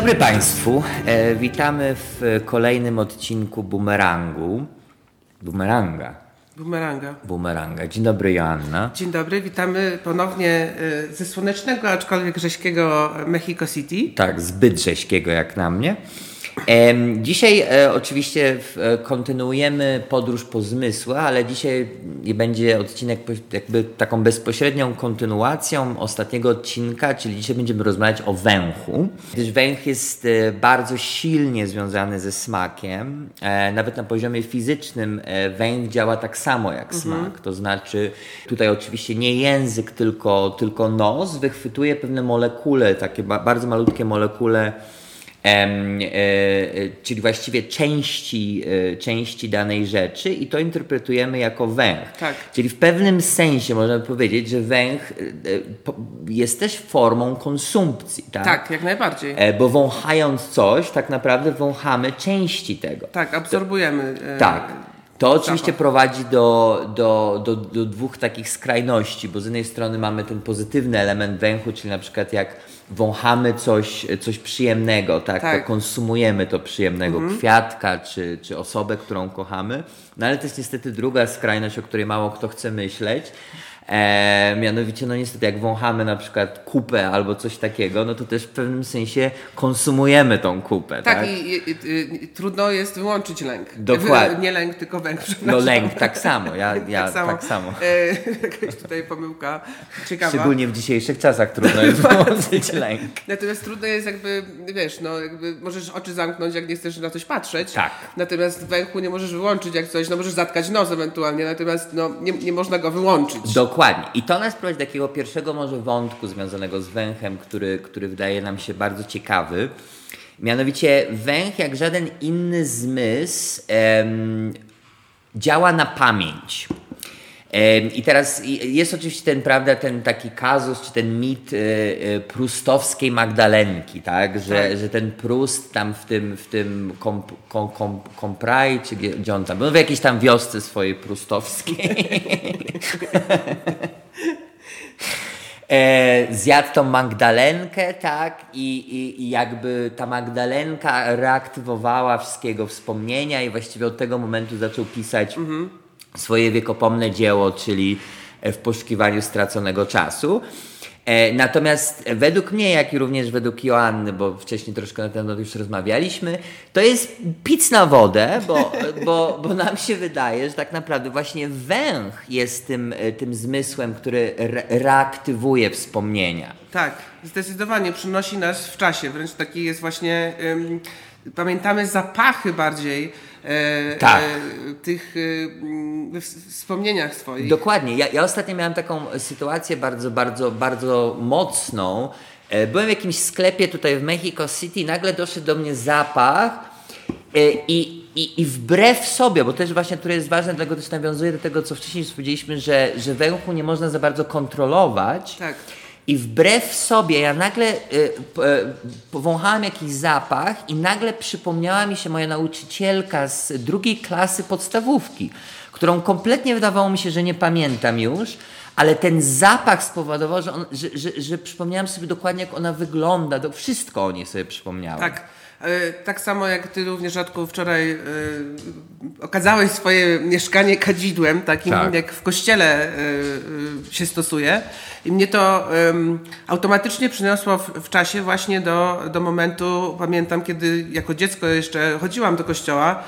Dobry Państwu. E, witamy w kolejnym odcinku Bumerangu. Bumeranga. Bumeranga. Bumeranga. Dzień dobry Joanna. Dzień dobry, witamy ponownie e, ze słonecznego, aczkolwiek rzeźkiego Mexico City. Tak, zbyt rzeźkiego jak na mnie. Dzisiaj e, oczywiście e, kontynuujemy podróż po zmysłach, ale dzisiaj będzie odcinek jakby taką bezpośrednią kontynuacją ostatniego odcinka, czyli dzisiaj będziemy rozmawiać o węchu. Gdyż węch jest e, bardzo silnie związany ze smakiem. Nawet na poziomie fizycznym węch działa tak samo jak mhm. smak. To znaczy tutaj oczywiście nie język, tylko, tylko nos wychwytuje pewne molekule, takie bardzo malutkie molekule czyli właściwie części, e, części danej rzeczy i to interpretujemy jako węch. Tak. Czyli w pewnym sensie można powiedzieć, że węch jest też formą konsumpcji. Tak, tak jak najbardziej. Bo wąchając coś, tak naprawdę wąchamy części tego. Tak, absorbujemy. tak. To oczywiście prowadzi do, do, do, do dwóch takich skrajności, bo z jednej strony mamy ten pozytywny element węchu, czyli na przykład jak wąchamy coś, coś przyjemnego, tak? tak. To konsumujemy to przyjemnego mhm. kwiatka czy, czy osobę, którą kochamy. No ale to jest niestety druga skrajność, o której mało kto chce myśleć. E, mianowicie, no niestety, jak wąchamy na przykład kupę albo coś takiego, no to też w pewnym sensie konsumujemy tą kupę. Tak, tak? I, i, i, trudno jest wyłączyć lęk. Dokładnie. Nie lęk, tylko węch. No lęk, tak samo. Ja, ja tak samo. Tak samo. E, jakaś tutaj pomyłka ciekawa. Szczególnie w dzisiejszych czasach trudno jest wyłączyć lęk. Natomiast trudno jest jakby, wiesz, no jakby możesz oczy zamknąć, jak nie chcesz na coś patrzeć. Tak. Natomiast węchu nie możesz wyłączyć jak coś, no możesz zatkać nos ewentualnie, natomiast no nie, nie można go wyłączyć. Dokładnie. Dokładnie. I to nas prowadzi do takiego pierwszego może wątku związanego z węchem, który, który wydaje nam się bardzo ciekawy. Mianowicie węch, jak żaden inny zmysł, em, działa na pamięć. I teraz jest oczywiście ten, prawda, ten taki kazus, czy ten mit y, y, prustowskiej Magdalenki, tak? Że, tak. że ten Prust tam w tym, w tym komp, kom, kom, kompraj, czy gdzie on tam był, w jakiejś tam wiosce swojej prustowskiej. E, zjadł tą Magdalenkę, tak, I, i, i, jakby ta Magdalenka reaktywowała wszystkiego wspomnienia i właściwie od tego momentu zaczął pisać mhm swoje wiekopomne dzieło, czyli w poszukiwaniu straconego czasu. E, natomiast według mnie, jak i również według Joanny, bo wcześniej troszkę na ten temat już rozmawialiśmy, to jest pic na wodę, bo, bo, bo nam się wydaje, że tak naprawdę właśnie węch jest tym, tym zmysłem, który re reaktywuje wspomnienia. Tak, zdecydowanie przynosi nas w czasie. Wręcz taki jest właśnie. Ym, pamiętamy zapachy bardziej e, tak. e, tych e, wspomnieniach swoich. Dokładnie. Ja, ja ostatnio miałem taką sytuację bardzo, bardzo, bardzo mocną. E, byłem w jakimś sklepie tutaj w Mexico City, nagle doszedł do mnie zapach e, i i, I wbrew sobie, bo też właśnie, które jest ważne, dlatego też nawiązuje do tego, co wcześniej powiedzieliśmy, że, że węchu nie można za bardzo kontrolować. Tak. I wbrew sobie, ja nagle y, y, jakiś zapach i nagle przypomniała mi się moja nauczycielka z drugiej klasy podstawówki, którą kompletnie wydawało mi się, że nie pamiętam już, ale ten zapach spowodował, że, on, że, że, że przypomniałam sobie dokładnie, jak ona wygląda. Wszystko o niej sobie przypomniałam. Tak. E, tak samo jak ty również, Rzadku, wczoraj y, okazałeś swoje mieszkanie kadzidłem, takim tak. jak w kościele y, się stosuje. I mnie to automatycznie przyniosło w, czasie właśnie do, do momentu, pamiętam, kiedy jako dziecko jeszcze chodziłam do kościoła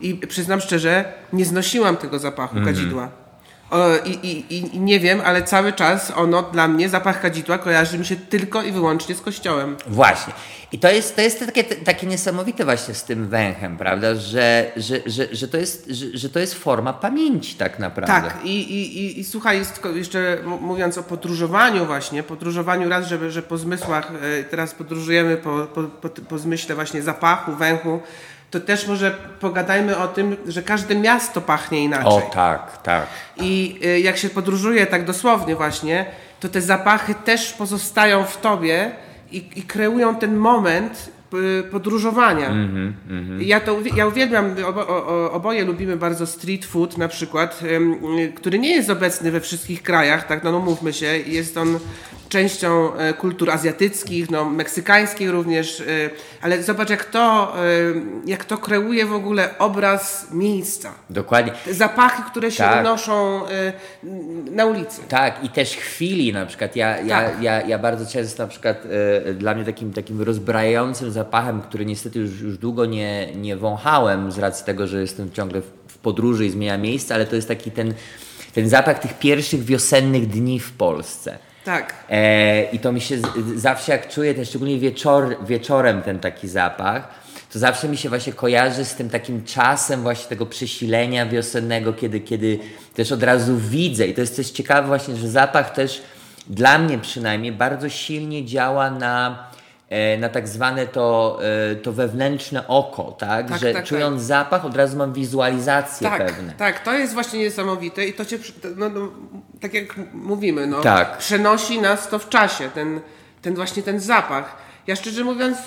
i przyznam szczerze, nie znosiłam tego zapachu mm kadzidła. O, i, i, I nie wiem, ale cały czas ono dla mnie, zapach kadzidła kojarzy mi się tylko i wyłącznie z kościołem. Właśnie. I to jest, to jest takie, takie niesamowite właśnie z tym węchem, prawda, że, że, że, że, to, jest, że, że to jest forma pamięci tak naprawdę. Tak. I, i, i, i słuchaj, jeszcze mówiąc o podróżowaniu właśnie, podróżowaniu raz, że, że po zmysłach, e, teraz podróżujemy po, po, po, po zmyśle właśnie zapachu, węchu, to też może pogadajmy o tym, że każde miasto pachnie inaczej. O tak, tak. I y, jak się podróżuje tak dosłownie właśnie, to te zapachy też pozostają w tobie i, i kreują ten moment y, podróżowania. Mm -hmm, Ja to ja uwielbiam, obo, oboje lubimy bardzo street food na przykład, który nie jest obecny we wszystkich krajach, tak no, no mówmy się, jest on częścią e, kultur azjatyckich, no, meksykańskiej również, e, ale zobacz jak to, e, jak to kreuje w ogóle obraz miejsca. Dokładnie. Te zapachy, które się tak. unoszą na ulicy. Tak, i też chwili na przykład. Ja, ja, tak. ja, ja bardzo często na przykład dla mnie takim, takim rozbrajającym zapachem, który niestety już, już długo nie, nie wąchałem z racji tego, że jestem ciągle w podróży i zmienia miejsce, ale to jest taki ten, ten zapach tych pierwszych wiosennych dni w Polsce. Tak. E, I to mi się zawsze jak czuję, ten szczególnie wieczor, wieczorem ten taki zapach, to zawsze mi się właśnie kojarzy z tym takim czasem właśnie tego przesilenia wiosennego, kiedy, kiedy też od razu widzę. I to jest coś ciekawe właśnie, że zapach też dla mnie przynajmniej bardzo silnie działa na na tak zwane to, e, to wewnętrzne oko, tak? tak że tak, czując tak. zapach od razu mam wizualizacje tak, pewne. Tak, to jest właśnie niesamowite i to cię, no, no, tak jak mówimy, no, tak. przenosi nas to w czasie, ten, ten właśnie ten zapach. Ja szczerze mówiąc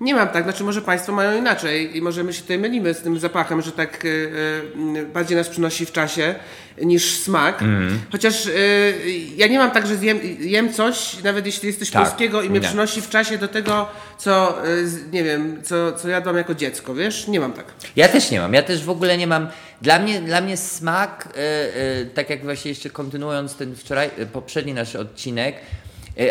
nie mam tak, znaczy może Państwo mają inaczej i może my się tutaj mylimy z tym zapachem, że tak y, y, bardziej nas przynosi w czasie niż smak. Mm. Chociaż y, ja nie mam tak, że zjem, jem coś, nawet jeśli jesteś tak, polskiego i mnie nie. przynosi w czasie do tego, co nie wiem, co, co jadłam jako dziecko, wiesz? Nie mam tak. Ja też nie mam, ja też w ogóle nie mam. Dla mnie, dla mnie smak, tak jak właśnie jeszcze kontynuując ten wczoraj, poprzedni nasz odcinek,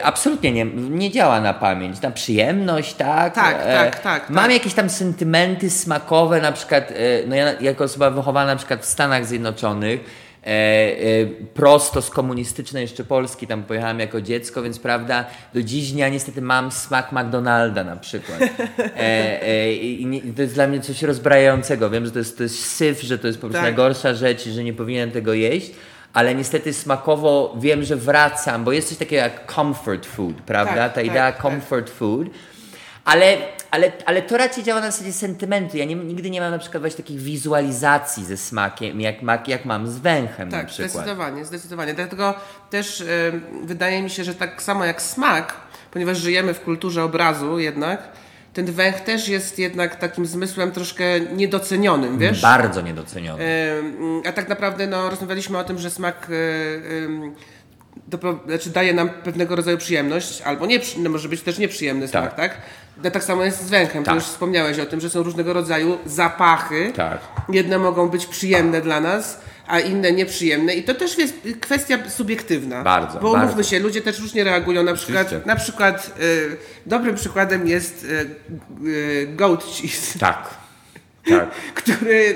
absolutnie nie, nie działa na pamięć. Na przyjemność, tak? Tak, e, tak, tak. Mam tak. jakieś tam sentymenty smakowe, na przykład, e, no ja jako osoba wychowana na przykład w Stanach Zjednoczonych, e, e, prosto z komunistycznej jeszcze Polski, tam pojechałem jako dziecko, więc prawda, do dziś dnia niestety mam smak McDonalda na przykład. E, I to jest dla mnie coś rozbrajającego. Wiem, że to jest, to jest syf, że to jest po prostu tak. najgorsza rzecz i że nie powinienem tego jeść, ale niestety smakowo wiem, że wracam, bo jest coś takiego jak comfort food, prawda? Tak, Ta tak, idea tak, comfort food. Ale, ale, ale to raczej działa na zasadzie sentymentu. Ja nie, nigdy nie mam na przykład właśnie takich wizualizacji ze smakiem, jak, jak mam z węchem tak, na przykład. zdecydowanie, zdecydowanie. Dlatego też wydaje mi się, że tak samo jak smak, ponieważ żyjemy w kulturze obrazu jednak, ten węch też jest jednak takim zmysłem troszkę niedocenionym, wiesz? Bardzo niedocenionym. A tak naprawdę no, rozmawialiśmy o tym, że smak do, znaczy daje nam pewnego rodzaju przyjemność, albo nie, no może być też nieprzyjemny smak, tak? tak? No, tak samo jest z węchem. Tak. już wspomniałeś o tym, że są różnego rodzaju zapachy. Tak. Jedne mogą być przyjemne dla nas, a inne nieprzyjemne. I to też jest kwestia subiektywna. Bardzo. Bo umówmy się, ludzie też różnie reagują. Na przykład, na przykład y, dobrym przykładem jest y, y, goat cheese. Tak. Tak. który,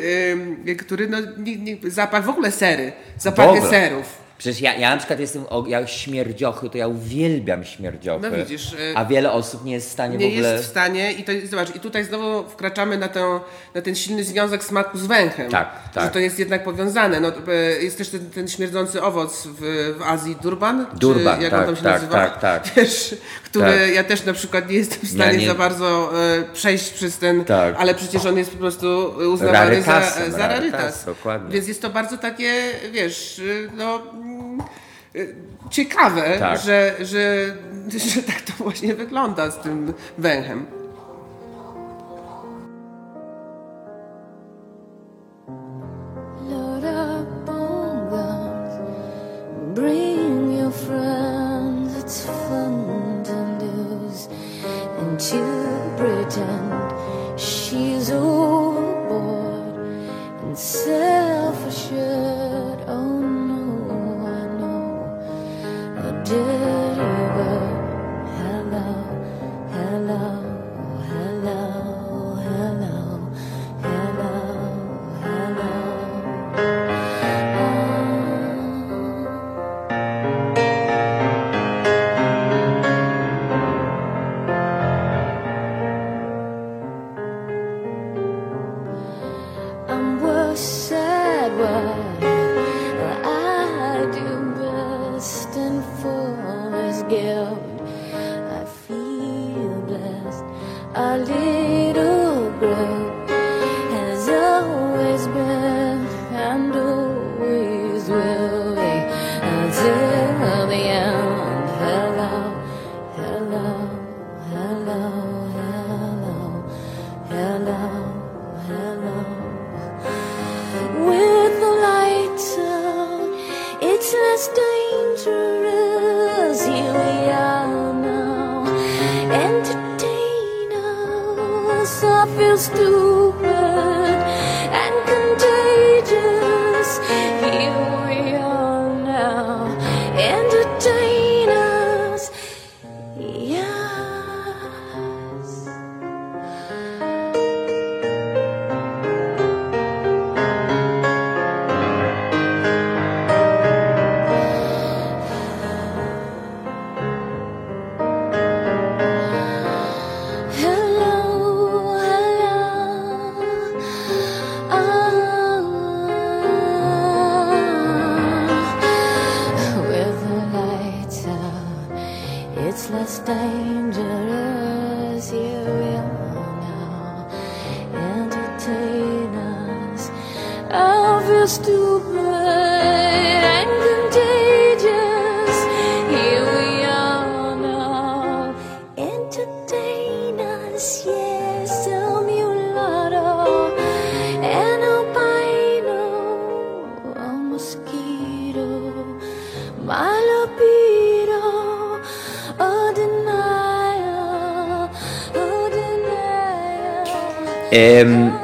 y, który no, nie, nie, zapach, w ogóle sery, zapachy serów. Przecież ja, ja na przykład jestem, ja śmierdziochy, to ja uwielbiam śmierdziochy. No widzisz. Y, a wiele osób nie jest w stanie nie w ogóle... Nie jest w stanie i to zobacz, i tutaj znowu wkraczamy na, tę, na ten silny związek smaku z węchem. Tak, tak. Że to jest jednak powiązane. No, y, jest też ten, ten śmierdzący owoc w, w Azji, Durban? Durban, czy jak tak, on tam się tak, nazywa? tak, tak. Wiesz, który tak. ja też na przykład nie jestem w stanie ja nie... za bardzo e, przejść przez ten, tak. ale przecież on jest po prostu uznawany za, za rarytas. Dokładnie. Więc jest to bardzo takie, wiesz, no ciekawe, tak. że, że, że tak to właśnie wygląda z tym węchem.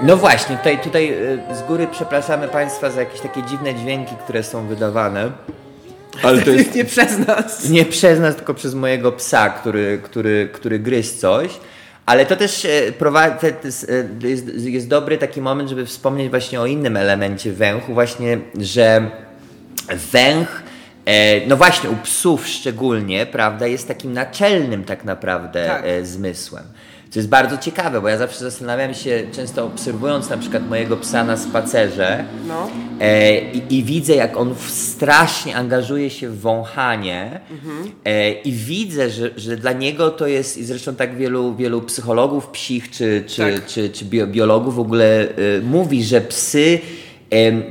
No właśnie, tutaj, tutaj e, z góry przepraszamy Państwa za jakieś takie dziwne dźwięki, które są wydawane. Ale to jest nie przez nas. Nie przez nas, tylko przez mojego psa, który, który, który gryzł coś. Ale to też e, e, jest, jest dobry taki moment, żeby wspomnieć właśnie o innym elemencie węchu, właśnie, że węch, no właśnie u psów szczególnie, prawda, jest takim naczelnym tak naprawdę tak. zmysłem. Co jest bardzo ciekawe, bo ja zawsze zastanawiam się, często obserwując na przykład mojego psa na spacerze no. e, i, i, widzę, jak on strasznie angażuje się w wąchanie mhm. e, i widzę, że, że dla niego to jest, i zresztą tak wielu, wielu psychologów psich czy, czy, tak. czy, czy biologów w ogóle e, mówi, że psy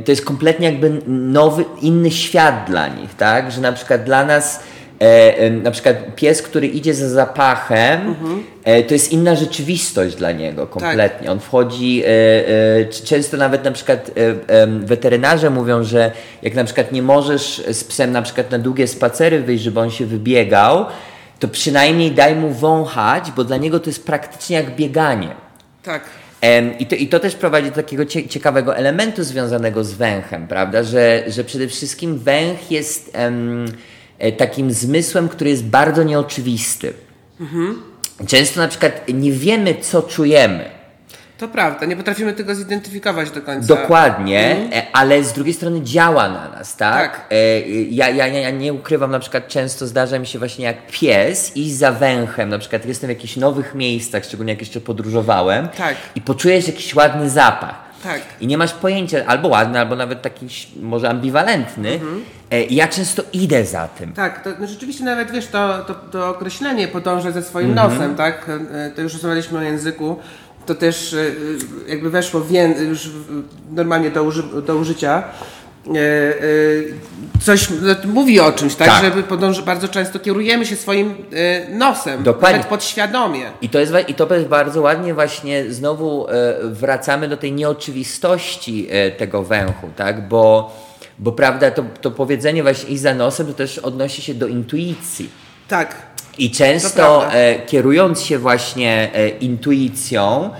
to jest kompletnie jakby nowy, inny świat dla nich, tak? Że na przykład dla nas E, na przykład pies, który idzie za zapachem, mhm. e, to jest inna rzeczywistość dla niego kompletnie. Tak. On wchodzi, e, e często nawet na przykład e, weterynarze mówią, że jak na przykład nie możesz z psem na przykład na długie spacery wyjść, żeby on się wybiegał, to przynajmniej daj mu wąchać, bo dla niego to jest praktycznie jak bieganie. Tak. I to, I to też prowadzi do takiego ciekawego elementu związanego z węchem, prawda? Że, że przede wszystkim węch jest. Takim zmysłem, który jest bardzo nieoczywisty. Mhm. Często na przykład nie wiemy, co czujemy. To prawda, nie potrafimy tego zidentyfikować do końca. Dokładnie, mhm. E, ale z drugiej strony działa na nas, tak? tak. E, ja, ja, ja nie ukrywam, na przykład często zdarza mi się właśnie jak pies iść za węchem, na przykład jestem w jakichś nowych miejscach, szczególnie jak jeszcze podróżowałem tak. i poczujesz jakiś ładny zapach. Tak. I nie masz pojęcia, albo ładny, albo nawet taki może ambiwalentny. Mhm. E, ja często idę za tym. Tak, to no rzeczywiście nawet wiesz, to, to, to określenie podąża ze swoim mhm. nosem, tak? E, to już rozmawialiśmy o języku. To też e, jakby weszło w, już normalnie do, uży, do użycia. E, e, coś mówi o czymś, tak? tak. Żeby podąży, bardzo często kierujemy się swoim e, nosem, Dokładnie. nawet podświadomie. I to, jest, I to jest bardzo ładnie właśnie znowu wracamy do tej nieoczywistości tego węchu, tak? Bo, bo prawda, to, to powiedzenie właśnie i za nosem to też odnosi się do intuicji. Tak. I często kierując się właśnie intuicją,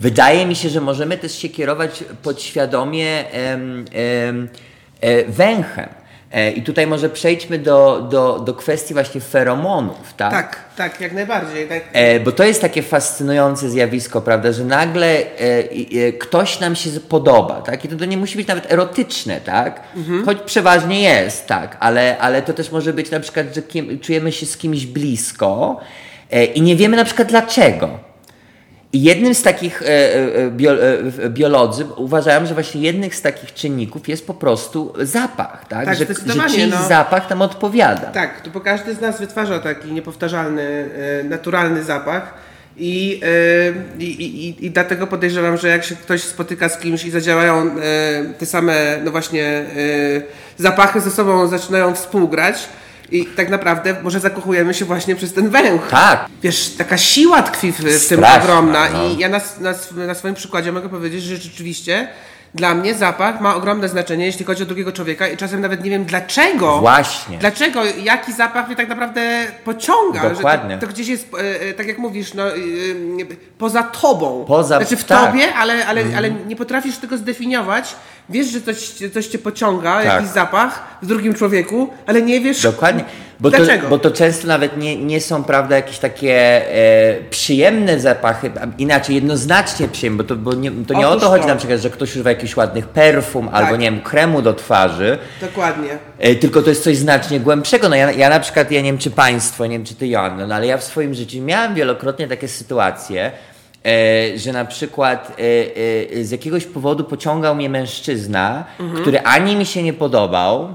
wydaje mi się, że możemy też się kierować podświadomie em, em, węchem. E, I tutaj może przejdźmy do, do, do kwestii właśnie feromonów, tak? Tak, tak, jak najbardziej. Tak. E, bo to jest takie fascynujące zjawisko, prawda, że nagle ktoś nam się podoba, tak? I to, to nie musi być nawet erotyczne, tak? Mhm. Choć przeważnie jest, tak, ale, ale to też może być na przykład, że kim, czujemy się z kimś blisko i nie wiemy na przykład dlaczego. Jednym z takich e, e, bio, e, biolodzy uważają, że właśnie jednym z takich czynników jest po prostu zapach, tak? tak że, że czyjś no. zapach tam odpowiada. Tak, to bo każdy z nas wytwarza taki niepowtarzalny, naturalny zapach. I, i, i, I dlatego podejrzewam, że jak się ktoś spotyka z kimś i zadziałają te same, no właśnie, zapachy ze sobą zaczynają współgrać, i tak naprawdę może zakochujemy się właśnie przez ten węch. Tak. Wiesz, taka siła tkwi w, w tym ogromna. No. I ja na, na, na swoim przykładzie mogę powiedzieć, że rzeczywiście dla mnie zapach ma ogromne znaczenie, jeśli chodzi o drugiego człowieka i czasem nawet nie wiem dlaczego. Właśnie. Dlaczego, jaki zapach mnie tak naprawdę pociąga. Dokładnie. To, to, gdzieś jest, e, e, tak jak mówisz, no, e, poza tobą. Poza, znaczy w tak. tobie, ale, ale, mm. ale nie potrafisz tego zdefiniować. Wiesz, że coś, coś cię pociąga, tak. jakiś zapach w drugim człowieku, ale nie wiesz Dokładnie. Bo Dlaczego? To, bo to często nawet nie, nie są, prawda, jakieś takie e, przyjemne zapachy, inaczej jednoznacznie przyjemne, bo to, bo nie, to nie o to chodzi to. na przykład, że ktoś używa jakichś ładnych perfum tak. albo, nie wiem, kremu do twarzy. Dokładnie. E, tylko to jest coś znacznie głębszego. No ja, ja na przykład, ja nie wiem, czy państwo, nie wiem, czy ty, Joanna, no ale ja w swoim życiu miałem wielokrotnie takie sytuacje, E, że na przykład e, e, z jakiegoś powodu pociągał mnie mężczyzna, mhm. który ani mi się nie podobał,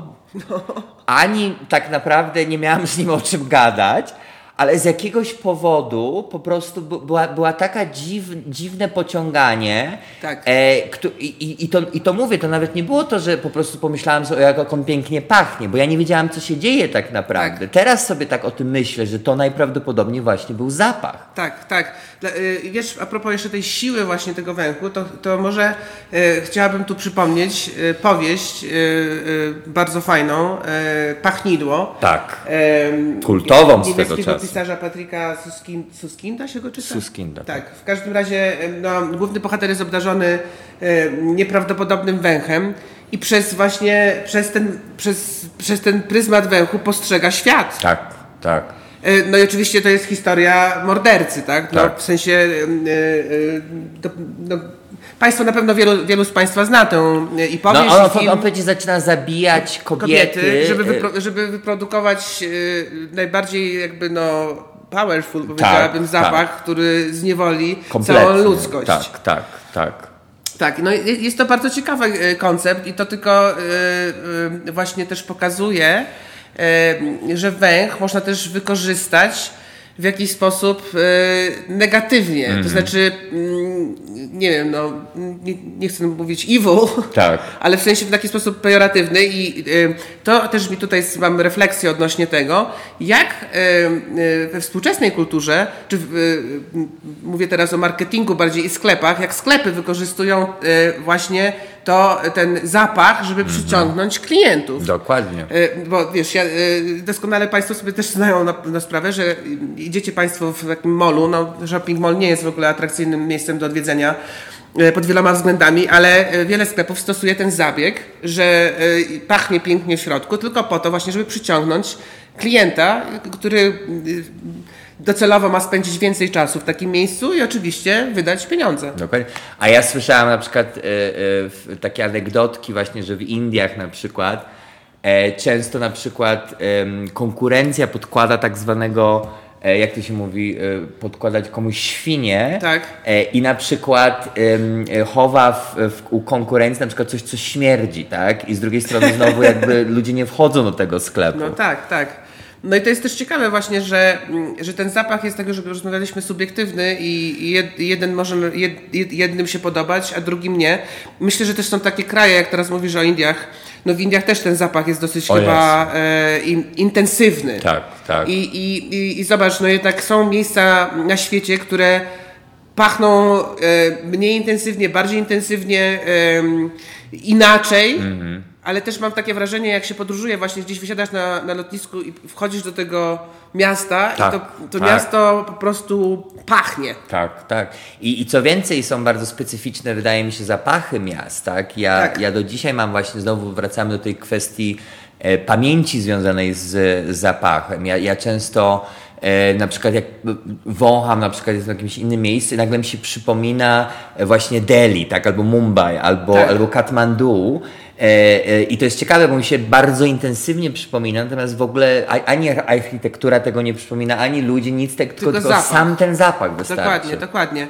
no. ani tak naprawdę nie miałam z nim o czym gadać, ale z jakiegoś powodu po prostu była, była taka dziw, dziwne pociąganie. Tak. E, i, i, to, I to mówię, to nawet nie było to, że po prostu pomyślałam sobie, jak on pięknie pachnie, bo ja nie wiedziałam, co się dzieje tak naprawdę. Tak. Teraz sobie tak o tym myślę, że to najprawdopodobniej właśnie był zapach. Tak, tak. Y, wiesz, a propos jeszcze tej siły właśnie tego węchu, to, to może e, chciałabym tu przypomnieć e, powieść bardzo fajną, Pachnidło. Tak. Kultową z tego czasu. Pisarza Patryka Suskin, Suskinda się go czyta? Suskinda. Tak. W każdym razie no, główny bohater jest obdarzony nieprawdopodobnym węchem i przez właśnie, przez ten, przez, przez ten pryzmat węchu postrzega świat. Tak, tak. E, no i oczywiście to jest historia mordercy, tak? No, tak. W sensie e, e, no, Państwo na pewno wielu, wielu z Państwa zna tę i powieść. No, on, film, on przecież zaczyna zabijać kobiety. kobiety żeby, wypro, żeby wyprodukować najbardziej jakby no powerful, powiedziałabym, tak, zapach, tak. który zniewoli Kompletnie. całą ludzkość. Tak, tak, tak. Tak, no jest to bardzo ciekawy koncept i to tylko właśnie też pokazuje, że węch można też wykorzystać w jakiś sposób e, negatywnie. Mm -hmm. To mhm. znaczy, nie wiem, no, nie, nie, chcę mówić evil, tak. ale w sensie w taki sposób pejoratywny i e, to też mi tutaj mam refleksję odnośnie tego, jak e, we współczesnej kulturze, czy w, mówię teraz o marketingu bardziej i sklepach, jak sklepy wykorzystują właśnie to ten zapach, żeby mhm. przyciągnąć klientów. Dokładnie. Bo wiesz, ja, doskonale Państwo sobie też znają na, na sprawę, że idziecie Państwo w takim molu, no shopping mall nie jest w ogóle atrakcyjnym miejscem do odwiedzenia e, pod wieloma względami, ale wiele sklepów stosuje ten zabieg, że pachnie pięknie w środku, tylko po to właśnie, żeby przyciągnąć klienta, który docelowo ma spędzić więcej czasu w takim miejscu i oczywiście wydać pieniądze. Dokładnie. A ja słyszałam na przykład y, y, takie anegdotki właśnie, że w Indiach na przykład e, często na przykład y, konkurencja podkłada tak zwanego jak to się mówi, podkładać komuś świnie tak. I na przykład chowa w, w, u konkurencji na przykład coś, co śmierdzi, tak? I z drugiej strony znowu jakby ludzie nie wchodzą do tego sklepu. No tak, tak. No i to jest też ciekawe właśnie, że, mm, że ten zapach jest tego, że rozmawialiśmy subiektywny i jeden może jed, jednym się podobać, a drugim nie. Myślę, że też są takie kraje, jak teraz mówisz o Indiach, no w Indiach też ten zapach jest dosyć o chyba e, in, intensywny. Tak, tak. I, i, i, I zobacz, no jednak są miejsca na świecie, które pachną e, mniej intensywnie, bardziej intensywnie, e, inaczej. Mm -hmm ale też mam takie wrażenie, jak się podróżuje, właśnie gdzieś wysiadasz na, na lotnisku i wchodzisz do tego miasta tak, i to, to tak. miasto po prostu pachnie. Tak, tak. I, I co więcej, są bardzo specyficzne, wydaje mi się, zapachy miast. Tak? Ja, tak. ja do dzisiaj mam właśnie, znowu wracamy do tej kwestii e, pamięci związanej z, z zapachem. Ja, ja często e, na przykład jak wącham na przykład w jakimś innym miejscu nagle mi się przypomina właśnie Delhi, tak, albo Mumbai, albo, tak. albo Katmandu E, e, I to jest ciekawe, bo mi się bardzo intensywnie przypomina, natomiast w ogóle ani architektura tego nie przypomina, ani ludzie, nic, tylko, tylko, tylko sam ten zapach wystarczy. Dokładnie, dokładnie.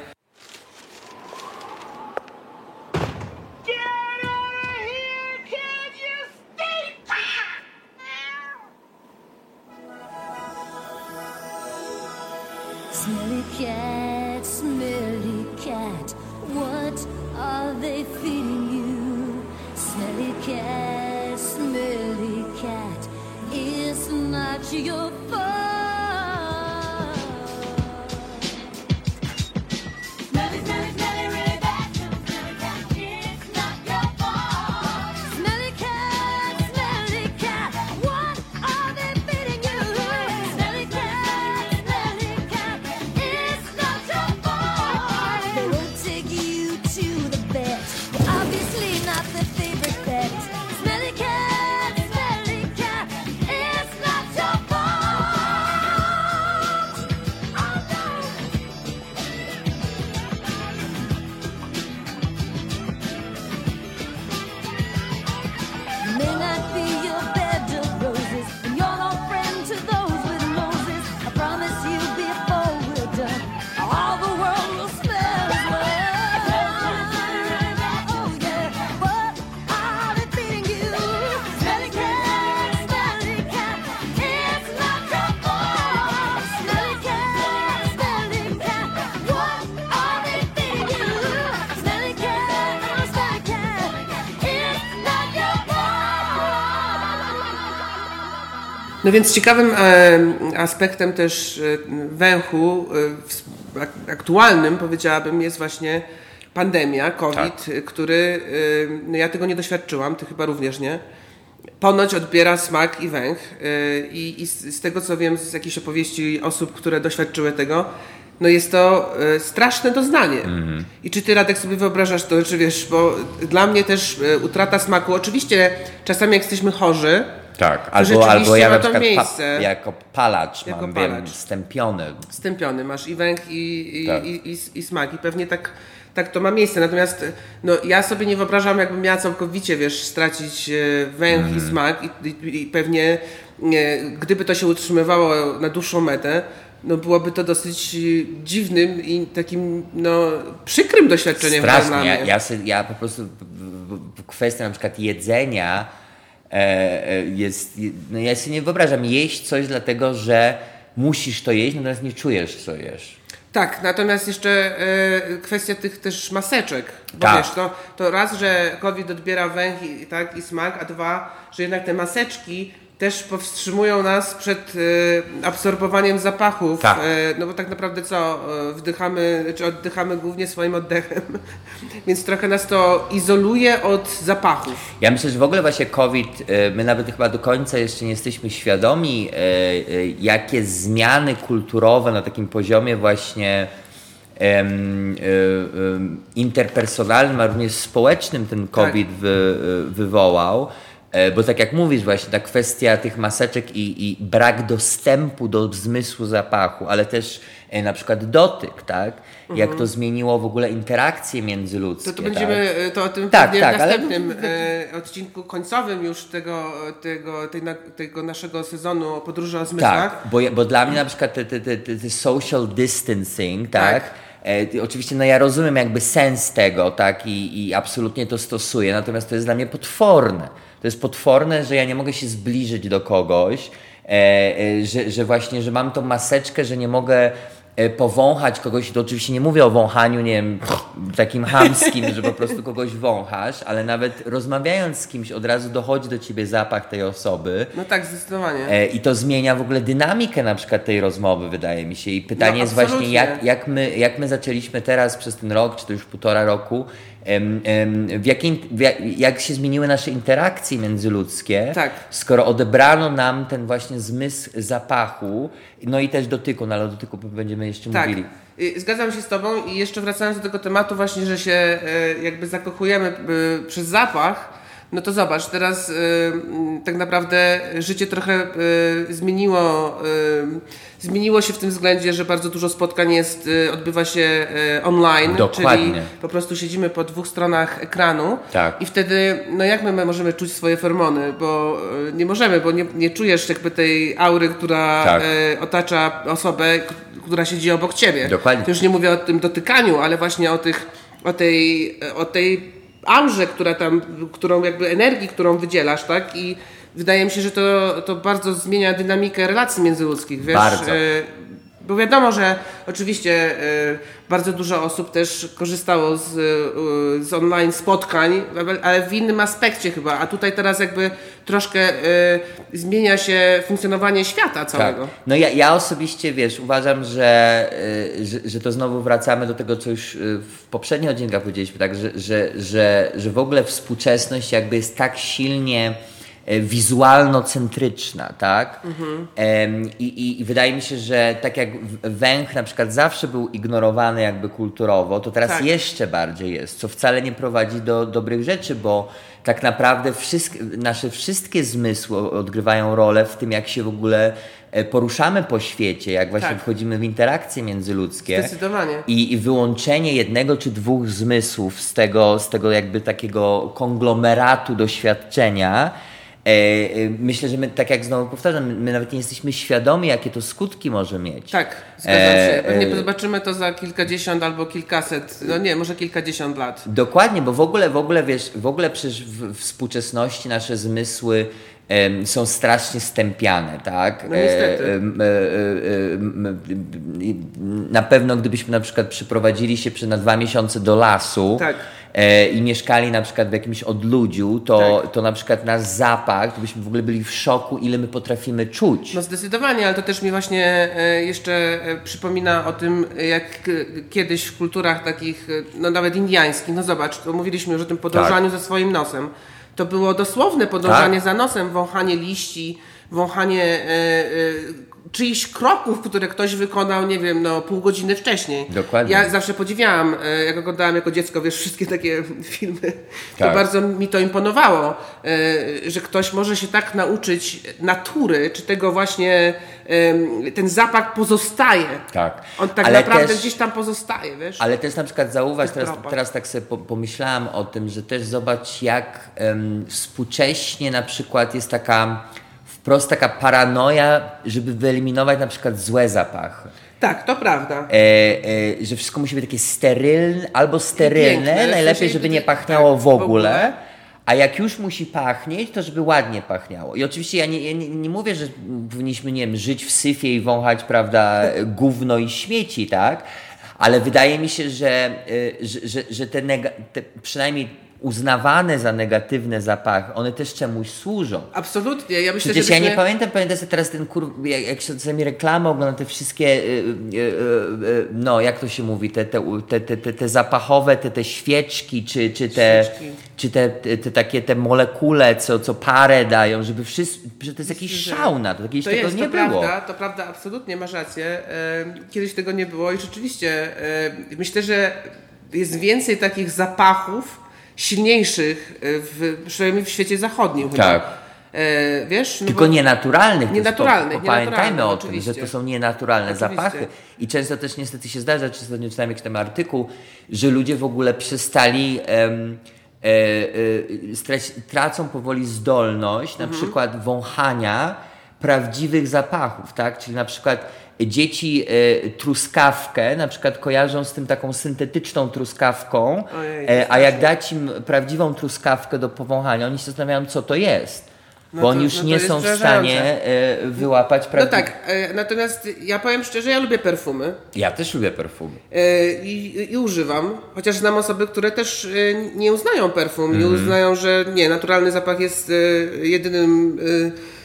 No więc ciekawym e, aspektem też e, węchu, e, aktualnym powiedziałabym, jest właśnie pandemia, COVID, tak. który, no ja tego nie doświadczyłam, ty chyba również nie. Ponoć odbiera smak i węch i, i z tego co wiem z jakichś opowieści osób, które doświadczyły tego, no jest to straszne doznanie. Mm. I czy ty, Radek, sobie wyobrażasz to, czy wiesz, bo dla mnie też utrata smaku, oczywiście czasami jak jesteśmy chorzy, tak, albo, albo ja na przykład pa, jako palacz jako mam, palacz. wiem, stępiony. Stępiony, masz i węch i, i, tak. i, i, i smak i pewnie tak, tak to ma miejsce. Natomiast no, ja sobie nie wyobrażam, jakbym miała całkowicie, wiesz, stracić e, węch mm. i smak i, i, pewnie nie, gdyby to się utrzymywało na dłuższą metę, no byłoby to dosyć dziwnym i takim no, przykrym doświadczeniem Strasznie. dla mnie. Ja, ja, ja po prostu kwestia na przykład jedzenia jest, no ja sobie nie wyobrażam jeść coś dlatego, że musisz to jeść, natomiast nie czujesz, co jesz. Tak, natomiast jeszcze e, kwestia tych też maseczek. Bo tak. wiesz, to, to raz, że COVID odbiera węch i, tak, i smak, a dwa, że jednak te maseczki też powstrzymują nas przed e, absorbowaniem zapachów. Tak. E, no bo tak naprawdę co? E, wdychamy, czy oddychamy głównie swoim oddechem. Więc trochę nas to izoluje od zapachów. Ja myślę, że w ogóle właśnie COVID, my nawet chyba do końca jeszcze nie jesteśmy świadomi, jakie zmiany kulturowe na takim poziomie właśnie interpersonalnym, a również społecznym ten COVID tak. wy, wywołał. E, bo tak jak mówisz właśnie, ta kwestia tych maseczek i, i brak dostępu do zmysłu zapachu, ale też e, na przykład dotyk, tak? Mhm. Jak to mhm. zmieniło w ogóle interakcje międzyludzkie. To, to będziemy tak? to o tym tak, tak, w następnym ale... odcinku końcowym już tego, tego, tej, tego naszego sezonu podróży o zmysłach. Tak, bo, bo dla mnie na przykład te, te, te, te social distancing, tak? tak E, oczywiście no ja rozumiem jakby sens tego, tak, i, i absolutnie to stosuję, natomiast to jest dla mnie potworne. To jest potworne, że ja nie mogę się zbliżyć do kogoś, e, e, że, że właśnie, że mam tą maseczkę, że nie mogę E, powąchać kogoś, to oczywiście nie mówię o wąchaniu, nie wiem, takim hamskim, że po prostu kogoś wąchasz, ale nawet rozmawiając z kimś od razu dochodzi do ciebie zapach tej osoby. No tak, zdecydowanie. I to zmienia w ogóle dynamikę na przykład tej rozmowy, wydaje mi się. I pytanie no, jest właśnie, jak, jak, my, jak my zaczęliśmy teraz przez ten rok, czy to już półtora roku, w jakim, jak się zmieniły nasze interakcje międzyludzkie, tak. skoro odebrano nam ten właśnie zmysł zapachu, no i też dotyku, no ale o dotyku będziemy jeszcze tak. mówili. Zgadzam się z Tobą i jeszcze wracając do tego tematu właśnie, że się e, jakby zakochujemy e, przez zapach, no to zobacz, teraz y, tak naprawdę życie trochę y, zmieniło, y, zmieniło się w tym względzie, że bardzo dużo spotkań jest, odbywa się online, Dokładnie. czyli po prostu siedzimy po dwóch stronach ekranu tak. i wtedy, no jak my możemy czuć swoje hormony, bo nie możemy, bo nie, nie czujesz jakby tej aury, która tak. otacza osobę, która siedzi obok ciebie. Dokładnie. To już nie mówię o tym dotykaniu, ale właśnie o tych, o tej, o tej aurze, która tam, którą jakby energii, którą wydzielasz, tak? I wydaje mi się, że to, to bardzo zmienia dynamikę relacji międzyludzkich, wiesz? Bardzo. Bo wiadomo, że oczywiście e, bardzo dużo osób też korzystało z, e, z online spotkań, ale w innym aspekcie chyba. A tutaj teraz jakby troszkę zmienia się funkcjonowanie świata całego. Tak. No ja, ja osobiście, wiesz, uważam, że, że, że, to znowu wracamy do tego, co już w poprzednich odcinkach powiedzieliśmy, tak? że, że, że, że w ogóle współczesność jakby jest tak silnie wizualno-centryczna, tak? Mhm. I, i, I, wydaje mi się, że tak jak węch na przykład zawsze był ignorowany jakby kulturowo, to teraz tak. jeszcze bardziej jest, co wcale nie prowadzi do dobrych rzeczy, bo tak naprawdę wszystkie, nasze wszystkie zmysły odgrywają rolę w tym, jak się w ogóle e, poruszamy po świecie, jak właśnie tak. wchodzimy w interakcje międzyludzkie. Zdecydowanie. I, I, wyłączenie jednego czy dwóch zmysłów z tego, z tego jakby takiego konglomeratu doświadczenia E, e, myślę, że my, tak jak znowu powtarzam, my nawet nie jesteśmy świadomi, jakie to skutki może mieć. Tak, zgadzam się. E, Pewnie zobaczymy to za kilkadziesiąt albo kilkaset, no nie, może kilkadziesiąt lat. Dokładnie, bo w ogóle, w ogóle wiesz, w ogóle przecież w współczesności nasze zmysły są strasznie stępiane, tak? No niestety. Na pewno gdybyśmy na przykład przyprowadzili się na dwa miesiące do lasu, tak. E, i mieszkali na przykład w jakimś odludziu, to, tak. to na przykład nasz zapach, to byśmy w ogóle byli w szoku, ile my potrafimy czuć. No zdecydowanie, ale to też mi właśnie e, jeszcze e, przypomina o tym, jak kiedyś w kulturach takich, no nawet indiańskich, no zobacz, to mówiliśmy już o tym podążaniu tak. za swoim nosem. To było dosłowne podążanie tak. za nosem, wąchanie liści, wąchanie czyichś kroków, które ktoś wykonał, nie wiem, no pół godziny wcześniej. Dokładnie. Ja zawsze podziwiałam, e, jak oglądałam jako dziecko, wiesz, wszystkie takie filmy, tak. to bardzo mi to imponowało, e, że ktoś może się tak nauczyć natury, czy tego właśnie, ten zapach pozostaje. Tak. On tak ale naprawdę też, gdzieś tam pozostaje, wiesz. Ale też na przykład zauważ, teraz, teraz tak sobie pomyślałam o tym, że też zobacz, jak um, współcześnie na przykład jest taka wprost taka paranoja, żeby wyeliminować na przykład złe zapachy. Tak, to prawda. E, e, że wszystko musi być takie sterylne albo sterylne, Piękne, najlepiej, żeby nie pachniało tak, w, ogóle, w ogóle. A jak już musi pachnieć, to żeby ładnie pachniało. I oczywiście ja nie, ja nie, nie mówię, że powinniśmy, nie wiem, żyć w syfie i wąchać, prawda, gówno i śmieci, tak? Ale wydaje mi się, że, e, że, że, że te, te przynajmniej uznawane za negatywne zapachy, one też czemuś służą. Absolutnie. Ja myślę, Przecież że ja nie pamiętam, pamiętam sobie teraz ten kur... jak, jak się czasami reklamy te wszystkie, y, y, y, no jak to się mówi, te, te, te, te, te zapachowe, te, te świeczki, czy, czy, te, czy te, te, te, takie te molekule, co, co parę dają, żeby wszystko, że to jest jakiś szał na to, kiedyś to tego jest, nie to było. Prawda, to prawda, absolutnie masz rację. Kiedyś tego nie było i rzeczywiście myślę, że jest więcej takich zapachów, silniejszych, e, w, przynajmniej w świecie zachodnim. Tak. E, wiesz? No Tylko nienaturalnych. Nienaturalnych. Pamiętajmy o tym, że to są nienaturalne oczywiście. zapachy. I często też niestety się zdarza, czy ostatnio czytałem jakiś tam artykuł, że ludzie w ogóle przestali. Um, e, e, tracą powoli zdolność na mhm. przykład wąchania prawdziwych zapachów, tak? Czyli na przykład dzieci e, truskawkę na przykład kojarzą z tym taką syntetyczną truskawką, Ojej, e, a jak dać im prawdziwą truskawkę do powąchania, oni się zastanawiają, co to jest. No bo to, oni już no nie są w stanie e, wyłapać prawdziwego. No tak, natomiast ja powiem szczerze, ja lubię perfumy. Ja też lubię perfumy. I, i używam, chociaż znam osoby, które też nie uznają perfum, mm. nie uznają, że nie, naturalny zapach jest jedynym Y,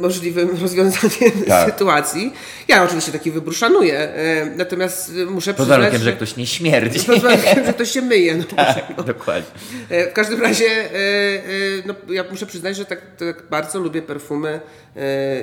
możliwym rozwiązaniem tak. sytuacji. Ja oczywiście taki wybór szanuję, e, natomiast muszę przyznać... Pod warunkiem, że... że ktoś nie śmierdzi. Pod warunkiem, że ktoś się myje. No, tak, no. dokładnie. E, w każdym razie e, no, ja muszę przyznać, że tak, tak bardzo lubię perfumy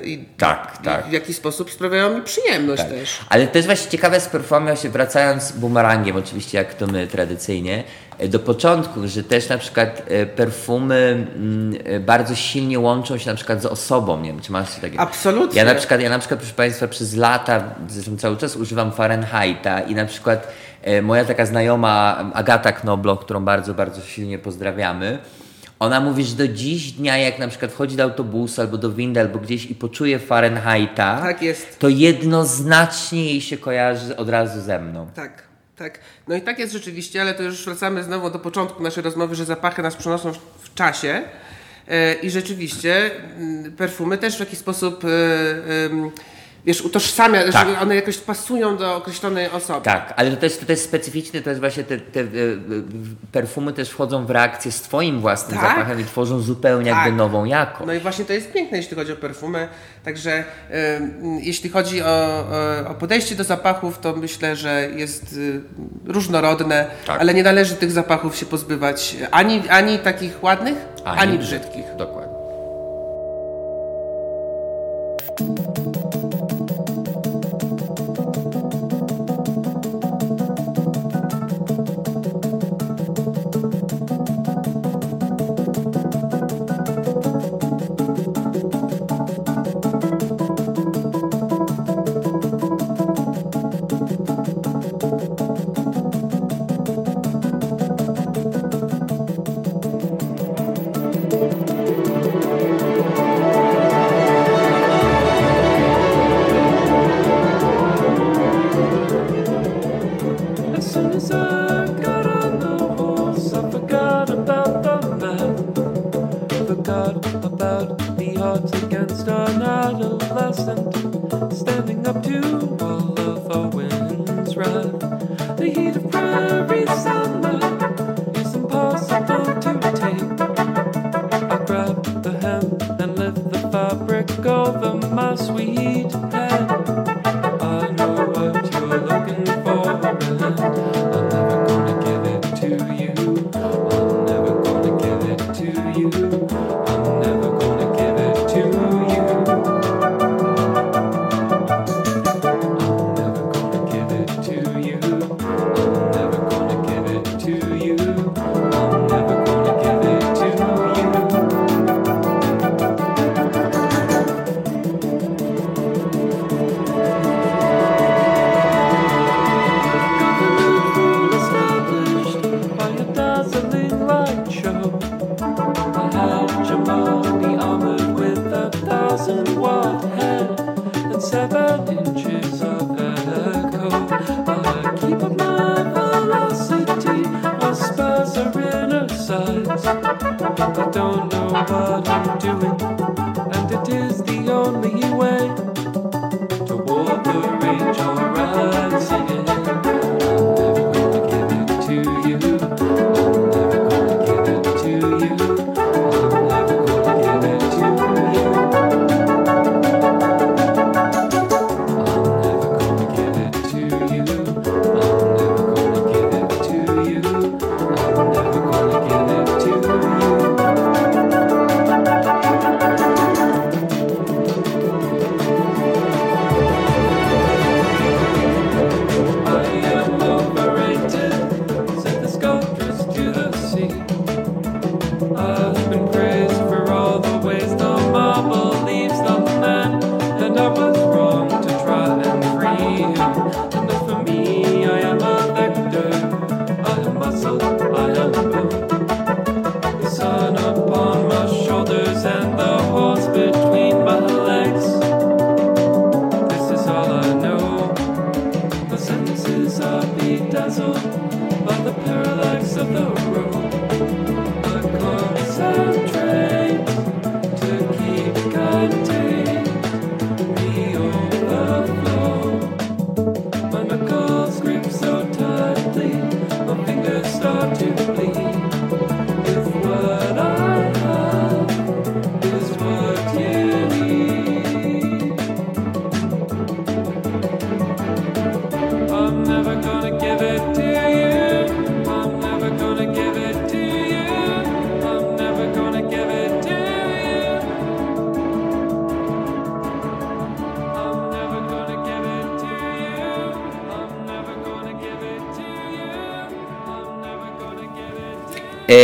i tak, tak. w jakiś sposób sprawiają mi przyjemność tak. też. Ale to jest właśnie ciekawe z perfumami, właśnie wracając bumerangiem oczywiście, jak to my tradycyjnie, do początku, że też na przykład e, perfumy mm, e, bardzo silnie łączą się na przykład z osobą, nie wiem, czy masz takie... Absolutnie. Ja na przykład, ja na przykład, proszę Państwa, przez lata, zresztą cały czas używam Fahrenheita i na przykład e, moja taka znajoma Agata Knoblo, którą bardzo, bardzo silnie pozdrawiamy, ona mówi, że do dziś dnia, jak na przykład wchodzi do autobusu albo do windy, albo gdzieś i poczuje Fahrenheita, tak jest. to jednoznacznie jej się kojarzy od razu ze mną. Tak. Tak. No i tak jest rzeczywiście, ale to już wracamy znowu do początku naszej rozmowy, że zapachy nas przenoszą w czasie. E, I rzeczywiście mm, perfumy też w jakiś sposób e, wiesz, utożsamia, tak. że one jakoś pasują do określonej osoby. Tak, ale to jest, to jest specyficzne, to jest właśnie te, te, te perfumy też wchodzą w reakcję z twoim własnym tak? zapachem i tworzą zupełnie tak. jakby nową jakość. No i właśnie to jest piękne, jeśli chodzi o perfumy. Także y, jeśli chodzi o, o, podejście do zapachów, to myślę, że jest y, różnorodne, tak. ale nie należy tych zapachów się pozbywać ani, ani takich ładnych, ani, ani brzydkich. Dokładnie.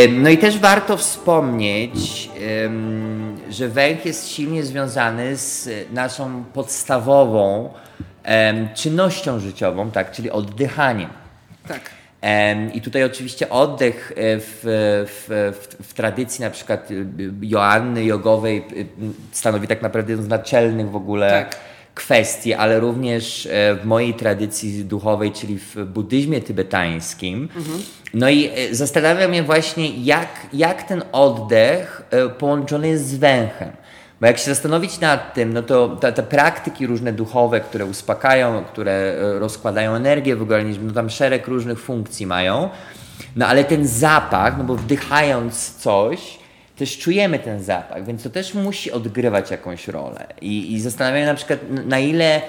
No i też warto wspomnieć, że węch jest silnie związany z naszą podstawową czynnością życiową, tak, czyli oddychaniem. Tak. I tutaj oczywiście oddech e, w, w, w, w, tradycji na przykład Joanny jogowej stanowi tak naprawdę jeden z naczelnych w ogóle tak. Kwestii, ale również e, w mojej tradycji duchowej, czyli w buddyzmie tybetańskim, mhm. No i e, zastanawiam się właśnie, jak, jak ten oddech e, połączony jest z węchem. Bo jak się zastanowić nad tym, no to te, te praktyki różne duchowe, które uspokajają, które rozkładają energię w organizmie, no tam szereg różnych funkcji mają. No ale ten zapach, no bo wdychając coś, też czujemy ten zapach, więc to też musi odgrywać jakąś rolę. I, i zastanawiam się na przykład, na ile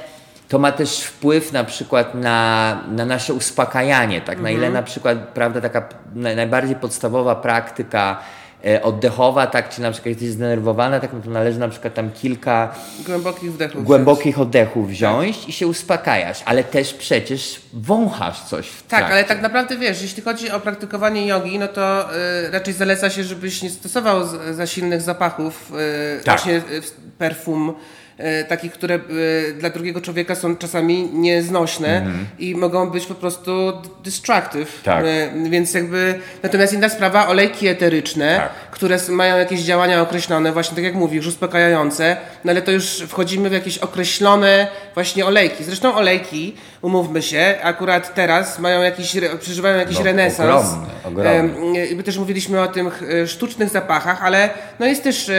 to ma też wpływ na przykład na, na nasze uspokajanie, tak? Na ile mhm. na przykład, prawda, taka najbardziej podstawowa praktyka oddechowa, tak, czy na przykład jesteś zdenerwowana, tak, no to należy na przykład tam kilka głębokich wdechów, głębokich oddechów wziąć tak. i się uspokajasz, ale też przecież wąchasz coś w Tak, ale tak naprawdę wiesz, jeśli chodzi o praktykowanie jogi, no to y, raczej zaleca się, żebyś nie stosował za silnych zapachów, y, tak. właśnie perfum, E, takich, które e, dla drugiego człowieka są czasami nieznośne mm -hmm. i mogą być po prostu destructive. Tak. E, więc jakby, natomiast inna sprawa, olejki eteryczne, tak. które mają jakieś działania określone, właśnie tak jak mówisz, uspokajające, no ale to już wchodzimy w jakieś określone właśnie olejki. Zresztą olejki, umówmy się, akurat teraz mają jakiś, przeżywają jakiś no, renesans. Ogromny, ogromny. też mówiliśmy o tych sztucznych zapachach, ale no jest też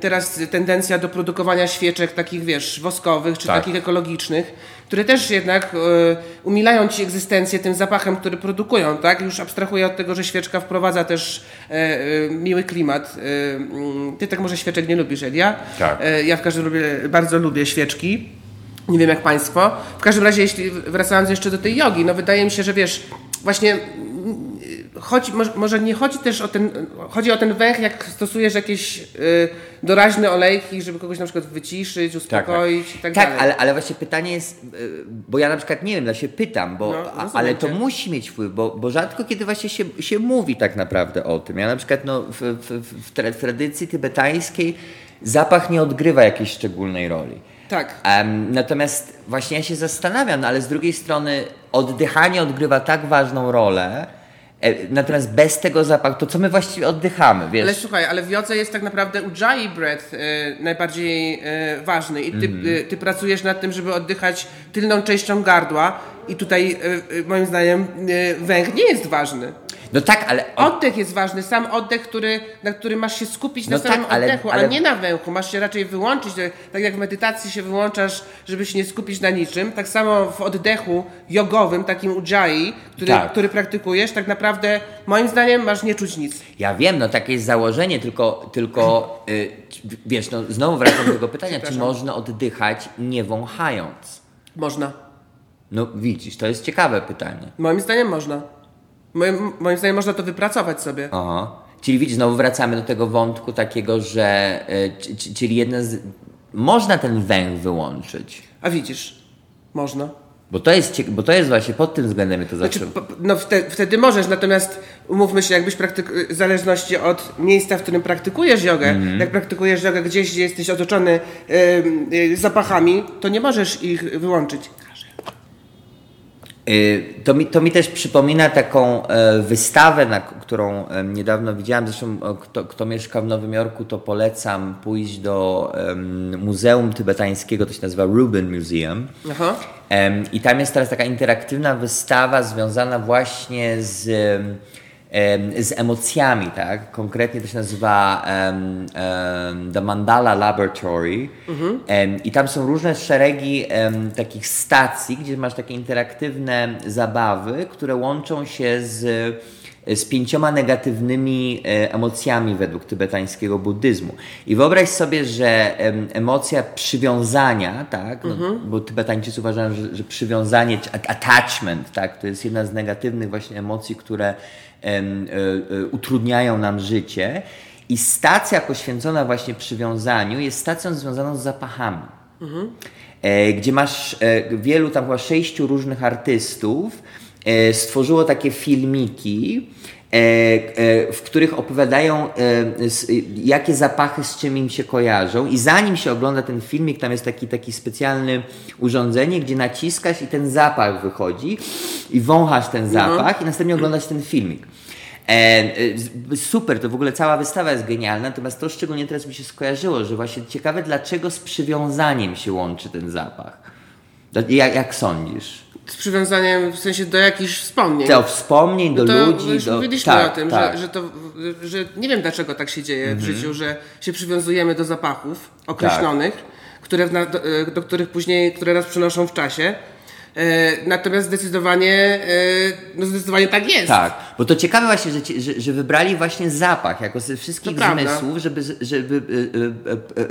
teraz tendencja do produkowania świetnych świeczek takich, wiesz, woskowych czy tak. takich ekologicznych, które też jednak y, umilają ci egzystencję tym zapachem, który produkują, tak? Już abstrahuję od tego, że świeczka wprowadza też e, e, miły klimat. E, ty tak może świeczek nie lubisz, Elia? Tak. ja w każdym razie bardzo lubię świeczki. Nie wiem jak Państwo. W każdym razie, jeśli wracając jeszcze do tej jogi, no wydaje mi się, że wiesz, właśnie chodzi, może nie chodzi też o ten, chodzi o ten węch, jak stosujesz jakieś y, doraźne olejki, żeby kogoś na przykład wyciszyć, uspokoić tak, tak. i tak, tak dalej. ale, ale właśnie pytanie jest, y, bo ja na przykład nie wiem, ja się pytam, bo, no, a, ale to musi mieć wpływ, bo, bo rzadko kiedy właśnie się, się mówi tak naprawdę o tym. Ja na przykład no, w, w, w, w tradycji tybetańskiej zapach nie odgrywa jakiejś szczególnej roli. Tak. Um, natomiast właśnie ja się zastanawiam, no ale z drugiej strony oddychanie odgrywa tak ważną rolę, natomiast bez tego zapachu, to co my właściwie oddychamy, wiesz? Ale słuchaj, ale w jodze jest tak naprawdę ujjayi breath e, najbardziej e, ważny i ty, mm. ty pracujesz nad tym, żeby oddychać tylną częścią gardła i tutaj moim zdaniem węch nie jest ważny. No tak, ale... Oddech jest ważny, sam oddech, który, na którym masz się skupić no na samym tak, ale, oddechu, ale... a nie na węchu. Masz się raczej wyłączyć, tak jak w medytacji się wyłączasz, żeby się nie skupić na niczym, tak samo w oddechu jogowym, takim ujjayi, który, tak. który praktykujesz, tak naprawdę moim zdaniem masz nie czuć nic. Ja wiem, no takie jest założenie, tylko, tylko yy, wiesz, no znowu wracam do tego pytania, czy można oddychać nie wąchając? Można. No widzisz, to jest ciekawe pytanie. Moim zdaniem można. Moim, moim zdaniem można to wypracować sobie. Aha. Czyli widzisz, znowu wracamy do tego wątku takiego, że y, czyli jedna z... Można ten węch wyłączyć. A widzisz, można. Bo to jest, bo to jest właśnie pod tym względem to znaczy, No wtedy, wtedy możesz, natomiast umówmy się, jakbyś praktyk- w zależności od miejsca, w którym praktykujesz jogę, mm -hmm. jak praktykujesz jogę gdzieś, gdzie jesteś otoczony y, y, zapachami, to nie możesz ich wyłączyć. Y, to mi, to mi też przypomina taką e, wystawę, na którą niedawno widziałem. Zresztą, kto, kto mieszka w Nowym Jorku, to polecam pójść do Muzeum Tybetańskiego, to się nazywa Rubin Museum. Aha. I tam jest teraz taka interaktywna wystawa związana właśnie z z emocjami, tak? Konkretnie to się nazywa um, um, The Mandala Laboratory mhm. um, i tam są różne szeregi takich stacji, gdzie masz takie interaktywne zabawy, które łączą się z z pięcioma negatywnymi e, emocjami według tybetańskiego buddyzmu. I wyobraź sobie, że emocja przywiązania, tak, no, mhm. bo Tybetańczycy uważają, że, że przywiązanie, attachment, tak, to jest jedna z negatywnych właśnie emocji, które E, e, utrudniają nam życie. I stacja poświęcona właśnie przywiązaniu jest stacją związaną z zapachami. Mhm. Gdzie masz wielu, tam chyba sześciu różnych artystów, stworzyło takie filmiki, w których opowiadają, jakie zapachy z czym im się kojarzą. I zanim się ogląda ten filmik, tam jest taki, taki specjalny urządzenie, gdzie naciskasz i ten zapach wychodzi i wąchasz ten zapach mhm. i następnie oglądasz ten filmik. E, e, super, to w ogóle cała wystawa jest genialna, natomiast to szczególnie teraz mi się skojarzyło, że właśnie ciekawe, dlaczego z przywiązaniem się łączy ten zapach. Jak, jak sądzisz? Z przywiązaniem w sensie do jakichś wspomnień. Do wspomnień, do no to ludzi. Już do... mówiliśmy tak, o tym, tak. Że, że, to, że nie wiem dlaczego tak się dzieje mhm. w życiu, że się przywiązujemy do zapachów określonych, tak. które do, do, których później, które nas przenoszą w czasie. E, natomiast zdecydowanie, e, no zdecydowanie tak jest. Tak, bo to ciekawe właśnie, że, że, że wybrali właśnie zapach jako ze wszystkich to zmysłów, żeby, żeby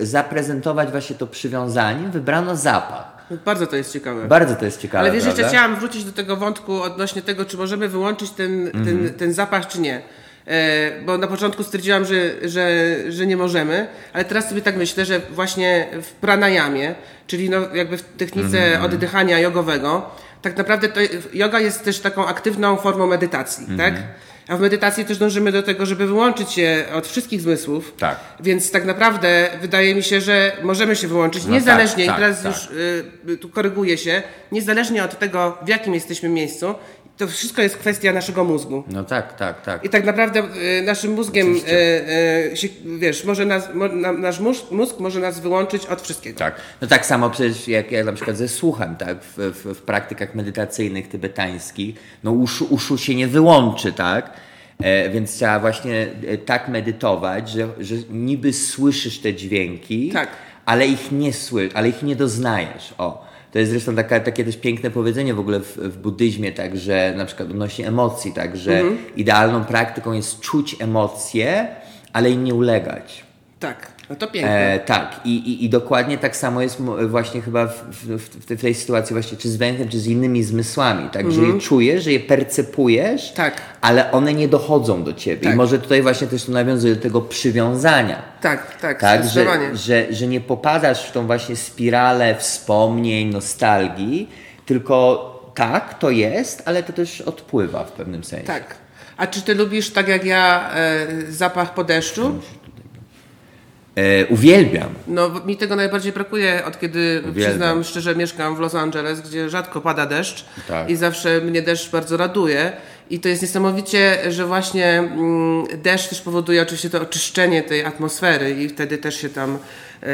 e, zaprezentować właśnie to przywiązanie, wybrano zapach. Bardzo to jest ciekawe. Bardzo to jest ciekawe. Ale wiesz, prawda? jeszcze chciałam wrócić do tego wątku odnośnie tego, czy możemy wyłączyć ten, ten, mm -hmm. ten zapach, czy nie. E, bo na początku stwierdziłam, że, że, że nie możemy, ale teraz sobie tak myślę, że właśnie w pranayamie, czyli no jakby w technice mm oddychania jogowego, tak naprawdę to yoga jest też taką aktywną formą medytacji, mm tak? A w medytacji też dążymy do tego, żeby wyłączyć się od wszystkich zmysłów. Tak. Więc tak naprawdę wydaje mi się, że możemy się wyłączyć no niezależnie, tak, tak, i teraz tak. już y, tu koryguję się, niezależnie od tego, w jakim jesteśmy miejscu, to wszystko jest kwestia naszego mózgu. No tak, tak, tak. I tak naprawdę y, naszym mózgiem, y, y, się, wiesz, może nas, mo, na, nasz mózg, mózg może nas wyłączyć od wszystkiego. Tak. No tak samo przecież jak, jak na przykład ze słuchem, tak, w, w, w praktykach medytacyjnych tybetańskich, no uszu, uszu się nie wyłączy, tak? E, więc trzeba właśnie e, tak medytować, że, że niby słyszysz te dźwięki, tak. ale ich nie słyszysz, ale ich nie doznajesz. O. To jest zresztą taka, takie też piękne powiedzenie w ogóle w, w buddyzmie, tak, że na przykład odnośnie emocji, tak, że mhm. idealną praktyką jest czuć emocje, ale im nie ulegać. Tak. No to piękne. E, tak, I, i, i dokładnie tak samo jest właśnie chyba w, w, w, tej sytuacji właśnie, czy z węchem, czy z innymi zmysłami, tak, że je mhm. czujesz, że je percepujesz, tak. ale one nie dochodzą do ciebie. Tak. I może tutaj właśnie też to nawiązuje do tego przywiązania. Tak, tak, tak że, że, że nie popadasz w tą właśnie spiralę wspomnień, nostalgii, tylko tak, to jest, ale to też odpływa w pewnym sensie. Tak. A czy ty lubisz, tak jak ja, e, zapach po deszczu? E, uwielbiam. No, mi tego najbardziej brakuje, od kiedy uwielbiam. przyznam szczerze, mieszkam w Los Angeles, gdzie rzadko pada deszcz tak. i zawsze mnie deszcz bardzo raduje. I to jest niesamowicie, że właśnie mm, deszcz też powoduje oczywiście to oczyszczenie tej atmosfery i wtedy też się tam e,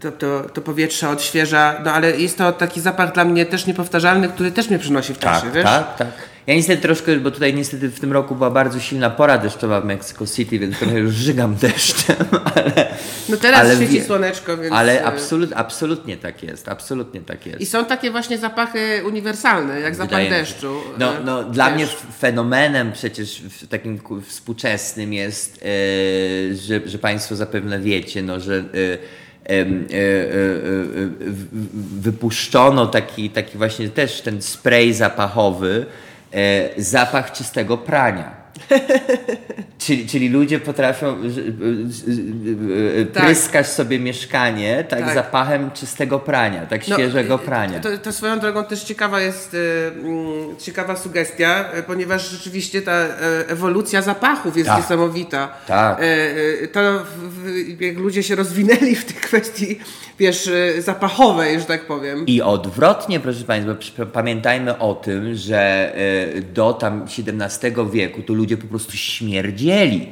to, to, to powietrze odświeża. No ale jest to taki zapach dla mnie też niepowtarzalny, który też mnie przynosi w czasie, tak, wiesz? Tak, tak. Ja niestety troszkę, bo tutaj niestety w tym roku była bardzo silna pora deszczowa w Mexico City, więc trochę już żygam deszczem, ale... No teraz ale świeci wie, słoneczko, więc... Ale absolut, absolutnie tak jest, absolutnie tak jest. I są takie właśnie zapachy uniwersalne, jak zapach Wydaje deszczu. No, no dla mnie fenomenem przecież takim współczesnym jest, yy, że, że Państwo zapewne wiecie, no, że... Yy, wypuszczono taki, taki właśnie też ten spray zapachowy, e, zapach czystego prania. czyli, czyli ludzie potrafią tak. pryskać sobie mieszkanie tak, tak, zapachem czystego prania, tak no, świeżego prania. To, to, swoją drogą też ciekawa jest y, ciekawa sugestia, ponieważ rzeczywiście ta e, ewolucja zapachów jest tak. niesamowita. Tak. to jak ludzie się rozwinęli w tej kwestii wiesz, zapachowej, że tak powiem. I odwrotnie, proszę Państwa, pamiętajmy o tym, że do tam XVII wieku tu ludzie ludzie po prostu śmierdzieli.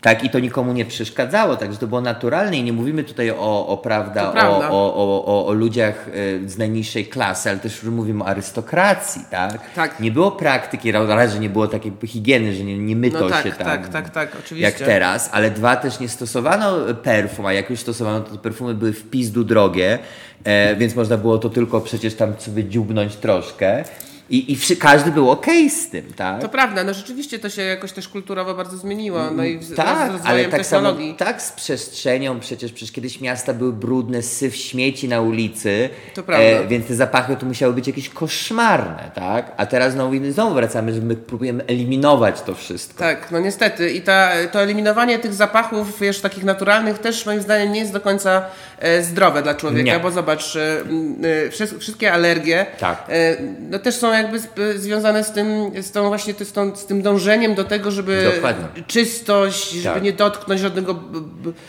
Tak, i to nikomu nie przeszkadzało, także to było naturalne i nie mówimy tutaj o, o prawda, prawda. O, o, o, o, ludziach e, z najniższej klasy, ale też mówimy o arystokracji, tak? tak. Nie było praktyki, raz, że nie było takiej higieny, że nie, nie myto no tak, się tam. Tak, tak, tak, oczywiście. Jak teraz, ale dwa, też nie stosowano perfum, a jak już stosowano, to perfumy były w pizdu drogie, e, więc można było to tylko przecież tam sobie dziubnąć troszkę. I, i każdy był okej okay z tym, tak? To prawda, no rzeczywiście to się jakoś też kulturowo bardzo zmieniło. No i z, tak, z ale tak technologii. samo tak z przestrzenią, przecież, przecież kiedyś miasta były brudne, syf śmieci na ulicy, to prawda. E, więc te zapachy to musiały być jakieś koszmarne, tak? A teraz znowu, znowu wracamy, że my próbujemy eliminować to wszystko. Tak, no niestety i ta, to eliminowanie tych zapachów, wiesz, takich naturalnych też moim zdaniem nie jest do końca e, zdrowe dla człowieka, nie. bo zobacz, e, e, wszystkie alergie tak. E, no też są jakby związane z tym, z tą właśnie z, tą, z tym dążeniem do tego, żeby Dokładnie. czystość, żeby tak. nie dotknąć żadnego...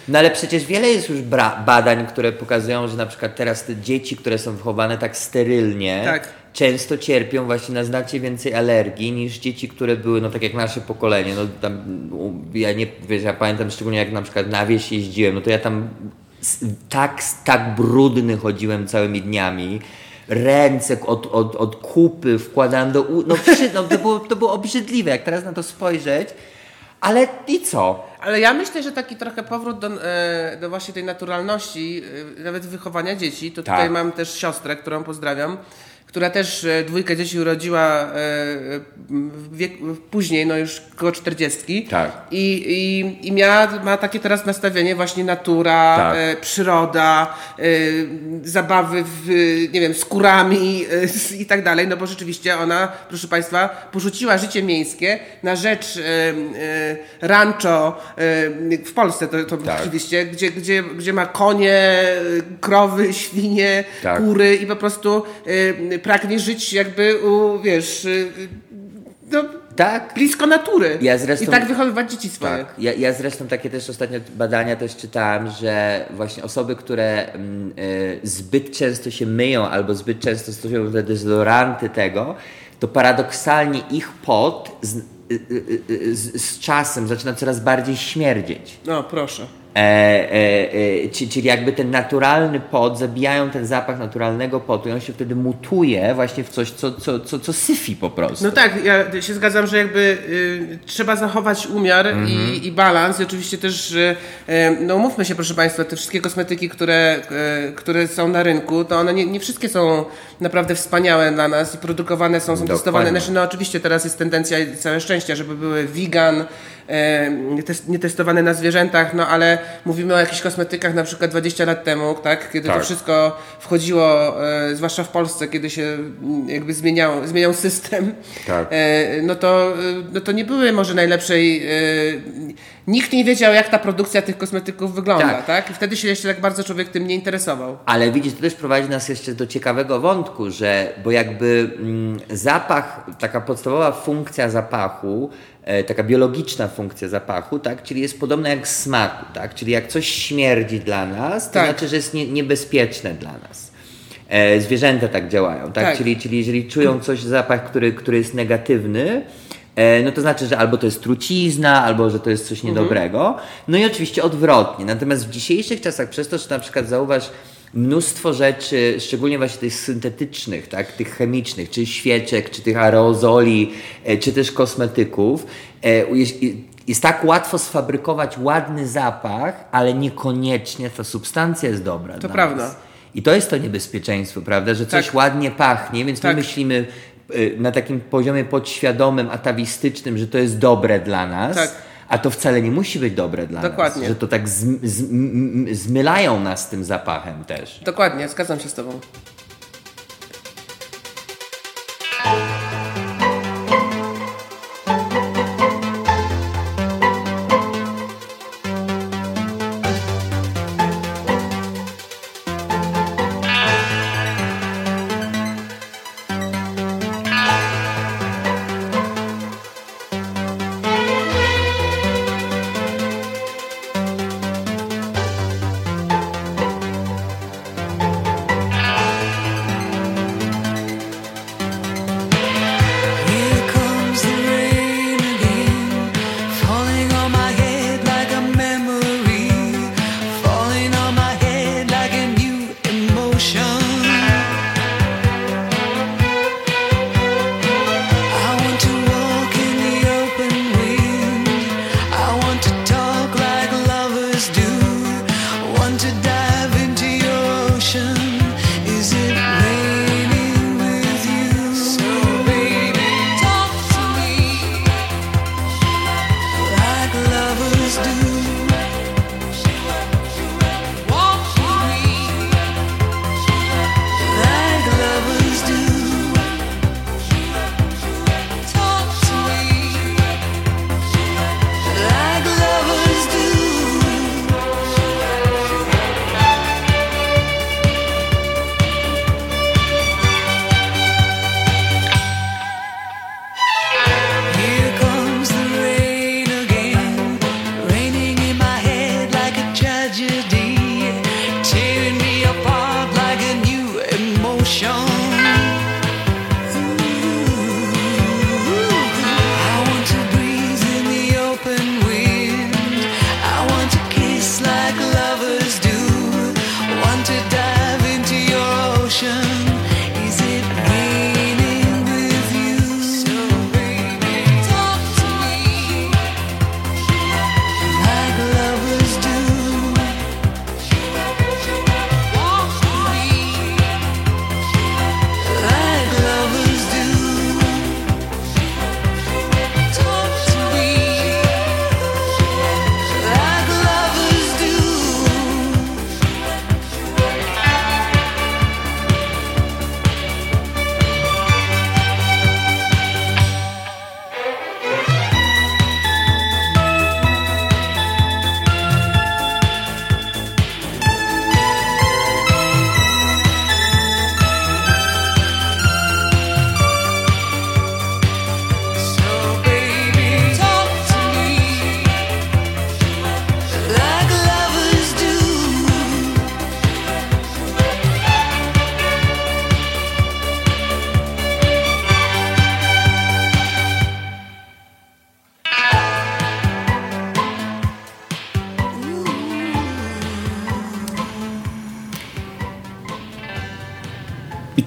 No ale przecież wiele jest już badań, które pokazują, że na przykład teraz te dzieci, które są wychowane tak sterylnie, tak. często cierpią właśnie na znacznie więcej alergii niż dzieci, które były, no tak jak nasze pokolenie. No tam, ja nie, wiesz, ja pamiętam szczególnie jak na przykład na wieś jeździłem, no to ja tam tak, tak brudny chodziłem całymi dniami, ręce od, od, od kupy wkładałem do... No, no to, było, to było obrzydliwe, jak teraz na to spojrzeć. Ale i co? Ale ja myślę, że taki trochę powrót do, e, do właśnie tej naturalności, e, nawet wychowania dzieci, to tak. tutaj mam też siostrę, którą pozdrawiam, która też e, dwójkę dzieci urodziła e, wiek, później, no już koło czterdziestki. Tak. I, i, i miała, ma takie teraz nastawienie właśnie natura, tak. e, przyroda, e, zabawy w, nie wiem, skórami e, i tak dalej, no bo rzeczywiście ona, proszę Państwa, porzuciła życie miejskie na rzecz e, rancho w Polsce, to, to tak. oczywiście, gdzie, gdzie, gdzie ma konie, krowy, świnie, tak. kury i po prostu pragnie żyć jakby u, wiesz, y, no, tak. blisko natury. Ja zresztą, I tak wychowywać dzieci swoje. Tak. Ja, ja zresztą takie też ostatnio badania też czytałem, że właśnie osoby, które mm, y, zbyt często się myją albo zbyt często stosują te dezodoranty tego, to paradoksalnie ich pot z, y, z, z czasem zaczyna coraz bardziej śmierdzieć. No, proszę. E, e, e, czyli jakby ten naturalny pot, zabijają ten zapach naturalnego potu i on się wtedy mutuje właśnie w coś, co, co, co, co syfi po prostu. No tak, ja się zgadzam, że jakby y, trzeba zachować umiar mm -hmm. i, mhm. i balans. I oczywiście też, y, no mówmy się proszę Państwa, te wszystkie kosmetyki, które, y, które są na rynku, to one nie, nie wszystkie są naprawdę wspaniałe dla nas i produkowane są, są testowane. Znaczy, no oczywiście teraz jest tendencja i całe szczęście, żeby były vegan, nietestowane na zwierzętach, no ale mówimy o jakichś kosmetykach na przykład 20 lat temu, tak? Kiedy tak. to wszystko wchodziło, e, zwłaszcza w Polsce, kiedy się mm, jakby zmieniał, zmieniał system, tak. E, no, to, no to nie były może najlepszej nikt nie wiedział, jak ta produkcja tych kosmetyków wygląda, tak. tak? I wtedy się jeszcze tak bardzo człowiek tym nie interesował. Ale widzisz, to też prowadzi nas jeszcze do ciekawego wątku, że bo jakby mm, zapach, taka podstawowa funkcja zapachu, e, taka biologiczna funkcja zapachu, tak? Czyli jest podobna jak smaku, tak? Czyli jak coś śmierdzi dla nas, to tak. znaczy, że jest nie, niebezpieczne dla nas. E, zwierzęta tak działają, tak? tak? Czyli, czyli jeżeli czują coś, zapach, który, który jest negatywny, no to znaczy, że albo to jest trucizna, albo że to jest coś niedobrego. No i oczywiście odwrotnie. Natomiast w dzisiejszych czasach, przez to, że na przykład zauważ, mnóstwo rzeczy, szczególnie właśnie tych syntetycznych, tak, tych chemicznych, czy świeczek, czy tych aerozoli, e, czy też kosmetyków, e, jest, tak łatwo sfabrykować ładny zapach, ale niekoniecznie ta substancja jest dobra. To prawda. Nas. I to jest to niebezpieczeństwo, prawda, że coś tak. ładnie pachnie, więc tak. my myślimy e, na takim poziomie podświadomym, atawistycznym, że to jest dobre dla nas. Tak a to wcale nie musi być dobre dla Dokładnie. nas. Że to tak z, z, zmylają nas tym zapachem też. Dokładnie, zgadzam się z Tobą.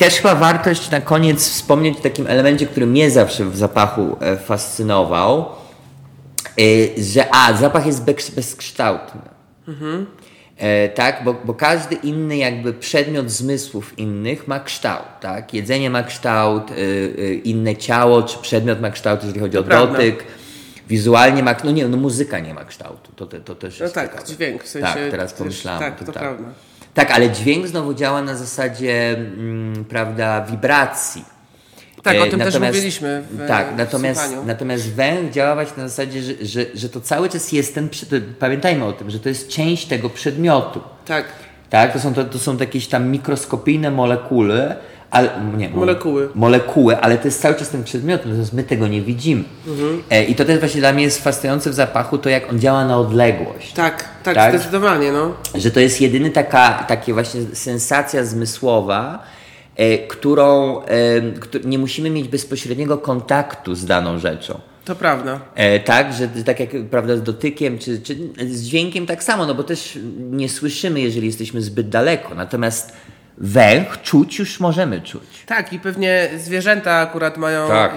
Też chyba wartość na koniec wspomnieć o takim elemencie, który mnie zawsze w zapachu e, fascynował, e, że a, zapach jest bezkształtny. Mhm. E, tak, bo, bo każdy inny jakby przedmiot zmysłów innych ma kształt, tak? Jedzenie ma kształt, y, y, inne ciało czy przedmiot ma kształt, jeżeli chodzi to o prawda. dotyk. Wizualnie ma, no nie, no muzyka nie ma kształtu, to, to, to też no jest tak, ciekawe. dźwięk, w sensie... Tak, teraz pomyślałem. Tak, to, to tak. prawda. Tak, ale dźwięk znowu działa na zasadzie, mm, prawda, wibracji. Tak, o tym natomiast, też mówiliśmy. W, tak, natomiast, natomiast węch działa właśnie na zasadzie, że, że, że to cały czas jest ten. Pamiętajmy o tym, że to jest część tego przedmiotu. Tak. Tak, to są, to, to są jakieś tam mikroskopijne molekuły, ale, nie, molekuły. Molekuły, ale to jest cały czas ten przedmiot, natomiast my tego nie widzimy. Mhm. E, I to też właśnie dla mnie jest fascynujące w zapachu, to jak on działa na odległość. Tak, tak, tak? zdecydowanie. No. Że to jest jedyny taka takie właśnie sensacja zmysłowa, e, którą e, nie musimy mieć bezpośredniego kontaktu z daną rzeczą. To prawda. E, tak, że tak jak prawda, z dotykiem czy, czy z dźwiękiem tak samo, no bo też nie słyszymy, jeżeli jesteśmy zbyt daleko. Natomiast węch czuć już możemy czuć. Tak, i pewnie zwierzęta akurat mają Tak. e,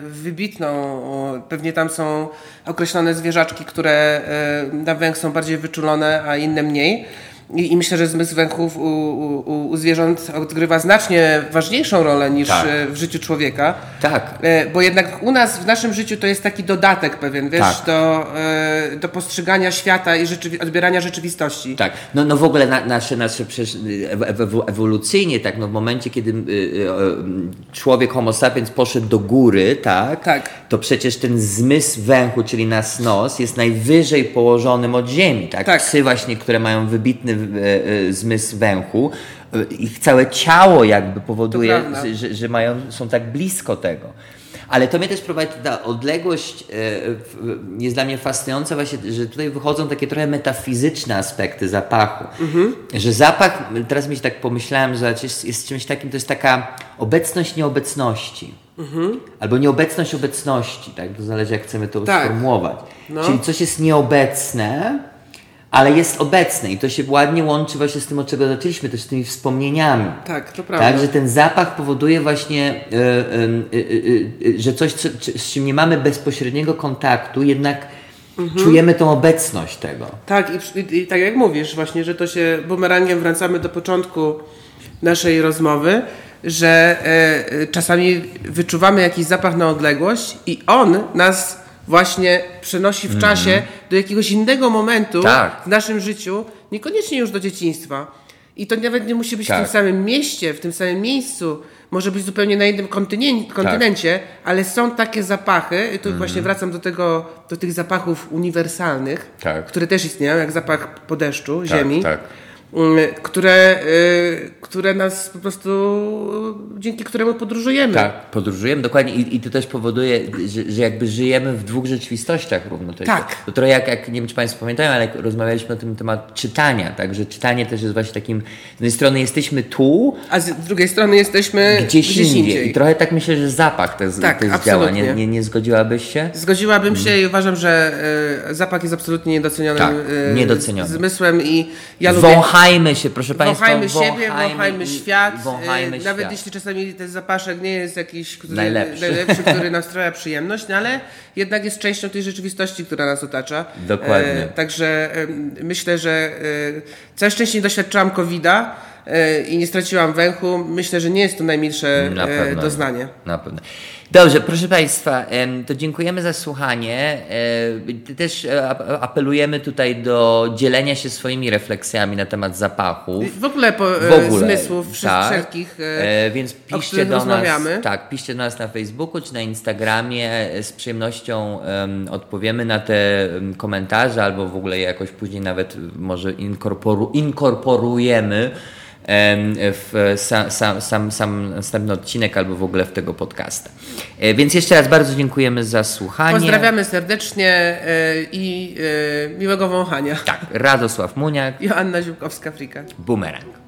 wybitną, pewnie tam są określone zwierzaczki, które e, na węch są bardziej wyczulone, a inne mniej. I, I myślę, że zmysł węchów u, u, u zwierząt odgrywa znacznie ważniejszą rolę niż Tak. e, w życiu człowieka. Tak. E, Bo jednak u nas, w naszym życiu to jest taki dodatek pewien, wiesz, Tak. do, e, do postrzegania świata i rzeczywi- odbierania rzeczywistości. Tak, no, no w ogóle na, nasze, nasze ewolucyjnie, tak, no w momencie, kiedy y, człowiek homo sapiens poszedł do góry, tak, Tak. to przecież ten zmysł węchu, czyli nas nos, jest najwyżej położonym od ziemi, tak? Tak. Psy właśnie, które mają wybitny zmysł węchu, y, ich całe ciało jakby powoduje, że, że, mają, są tak blisko tego. Ale to mnie też prowadzi, ta odległość e, jest dla mnie fascynująca właśnie, że tutaj wychodzą takie trochę metafizyczne aspekty zapachu. Że zapach, teraz mi się tak pomyślałem, że jest, jest czymś takim, to jest taka obecność nieobecności. Albo nieobecność obecności, tak? To zależy jak chcemy to Tak. sformułować. No. Czyli coś jest nieobecne, ale jest obecne i to się ładnie łączy właśnie z tym, od czego zaczęliśmy, też z tymi wspomnieniami. Tak, to prawda. Tak, że ten zapach powoduje właśnie, e, e, e, że coś, co, czy- z czym nie mamy bezpośredniego kontaktu, jednak Mhm. czujemy tą obecność tego. Tak, i, i, i tak jak mówisz, właśnie, że to się bumerangiem wracamy do początku naszej rozmowy, że czasami wyczuwamy jakiś zapach na odległość i on nas właśnie przenosi w czasie do jakiegoś innego momentu. Tak. w naszym życiu, niekoniecznie już do dzieciństwa. I to nawet nie musi być w Tak. tym samym mieście, w tym samym miejscu. Może być zupełnie na innym kontynien- kontynencie, ale są takie zapachy, i tu właśnie wracam do tego, do tych zapachów uniwersalnych, Tak. które też istnieją, jak zapach po deszczu, ziemi, tak. y, które, y, które nas po prostu, y, dzięki któremu podróżujemy. Tak, podróżujemy dokładnie i, i to też powoduje, że, że jakby żyjemy w dwóch rzeczywistościach równocześnie. Tak. To trochę jak, jak, nie wiem czy Państwo pamiętają, ale jak rozmawialiśmy o tym temat czytania, tak, że czytanie też jest właśnie takim, z jednej strony jesteśmy tu, A z drugiej strony jesteśmy gdzieś, gdzieś indziej. indziej. I trochę tak myślę, że zapach też, Tak, też działa. Nie, nie, nie zgodziłabyś się? Zgodziłabym się i uważam, że y, zapach jest absolutnie niedocenionym Tak, y, niedoceniony. zmysłem i ja lubię... Wąchajmy się, proszę Państwa. Wąchajmy siebie, wąchajmy i- świat. i Wąchajmy e, Nawet świat. jeśli czasami ten zapaszek nie jest jakiś który, Najlepszy. najlepszy który nam sprawia przyjemność, no ale jednak jest częścią tej rzeczywistości, która nas otacza. Dokładnie. także e, myślę, że e, całe szczęście nie doświadczyłam COVID-a e, i nie straciłam węchu. Myślę, że nie jest to najmilsze Na e, doznanie. Na pewno. Dobrze, proszę Państwa, to dziękujemy za słuchanie. E, Też e, ap- apelujemy tutaj do dzielenia się swoimi refleksjami na temat zapachów. W ogóle po, W ogóle. zmysłów tak. wszelkich. E, E, więc piszcie do nas. Tak, piszcie do nas na Facebooku czy na Instagramie. E, Z przyjemnością em, odpowiemy na te komentarze, albo w ogóle je jakoś później nawet może inkorporu, inkorporujemy em, w sam, sam, sam, sam następny odcinek albo w ogóle w tego podcasta. E, Więc jeszcze raz bardzo dziękujemy za słuchanie. Pozdrawiamy serdecznie e, i e, miłego wąchania. Tak, Radosław Muniak, Joanna Ziółkowska-Frika. Bumerang.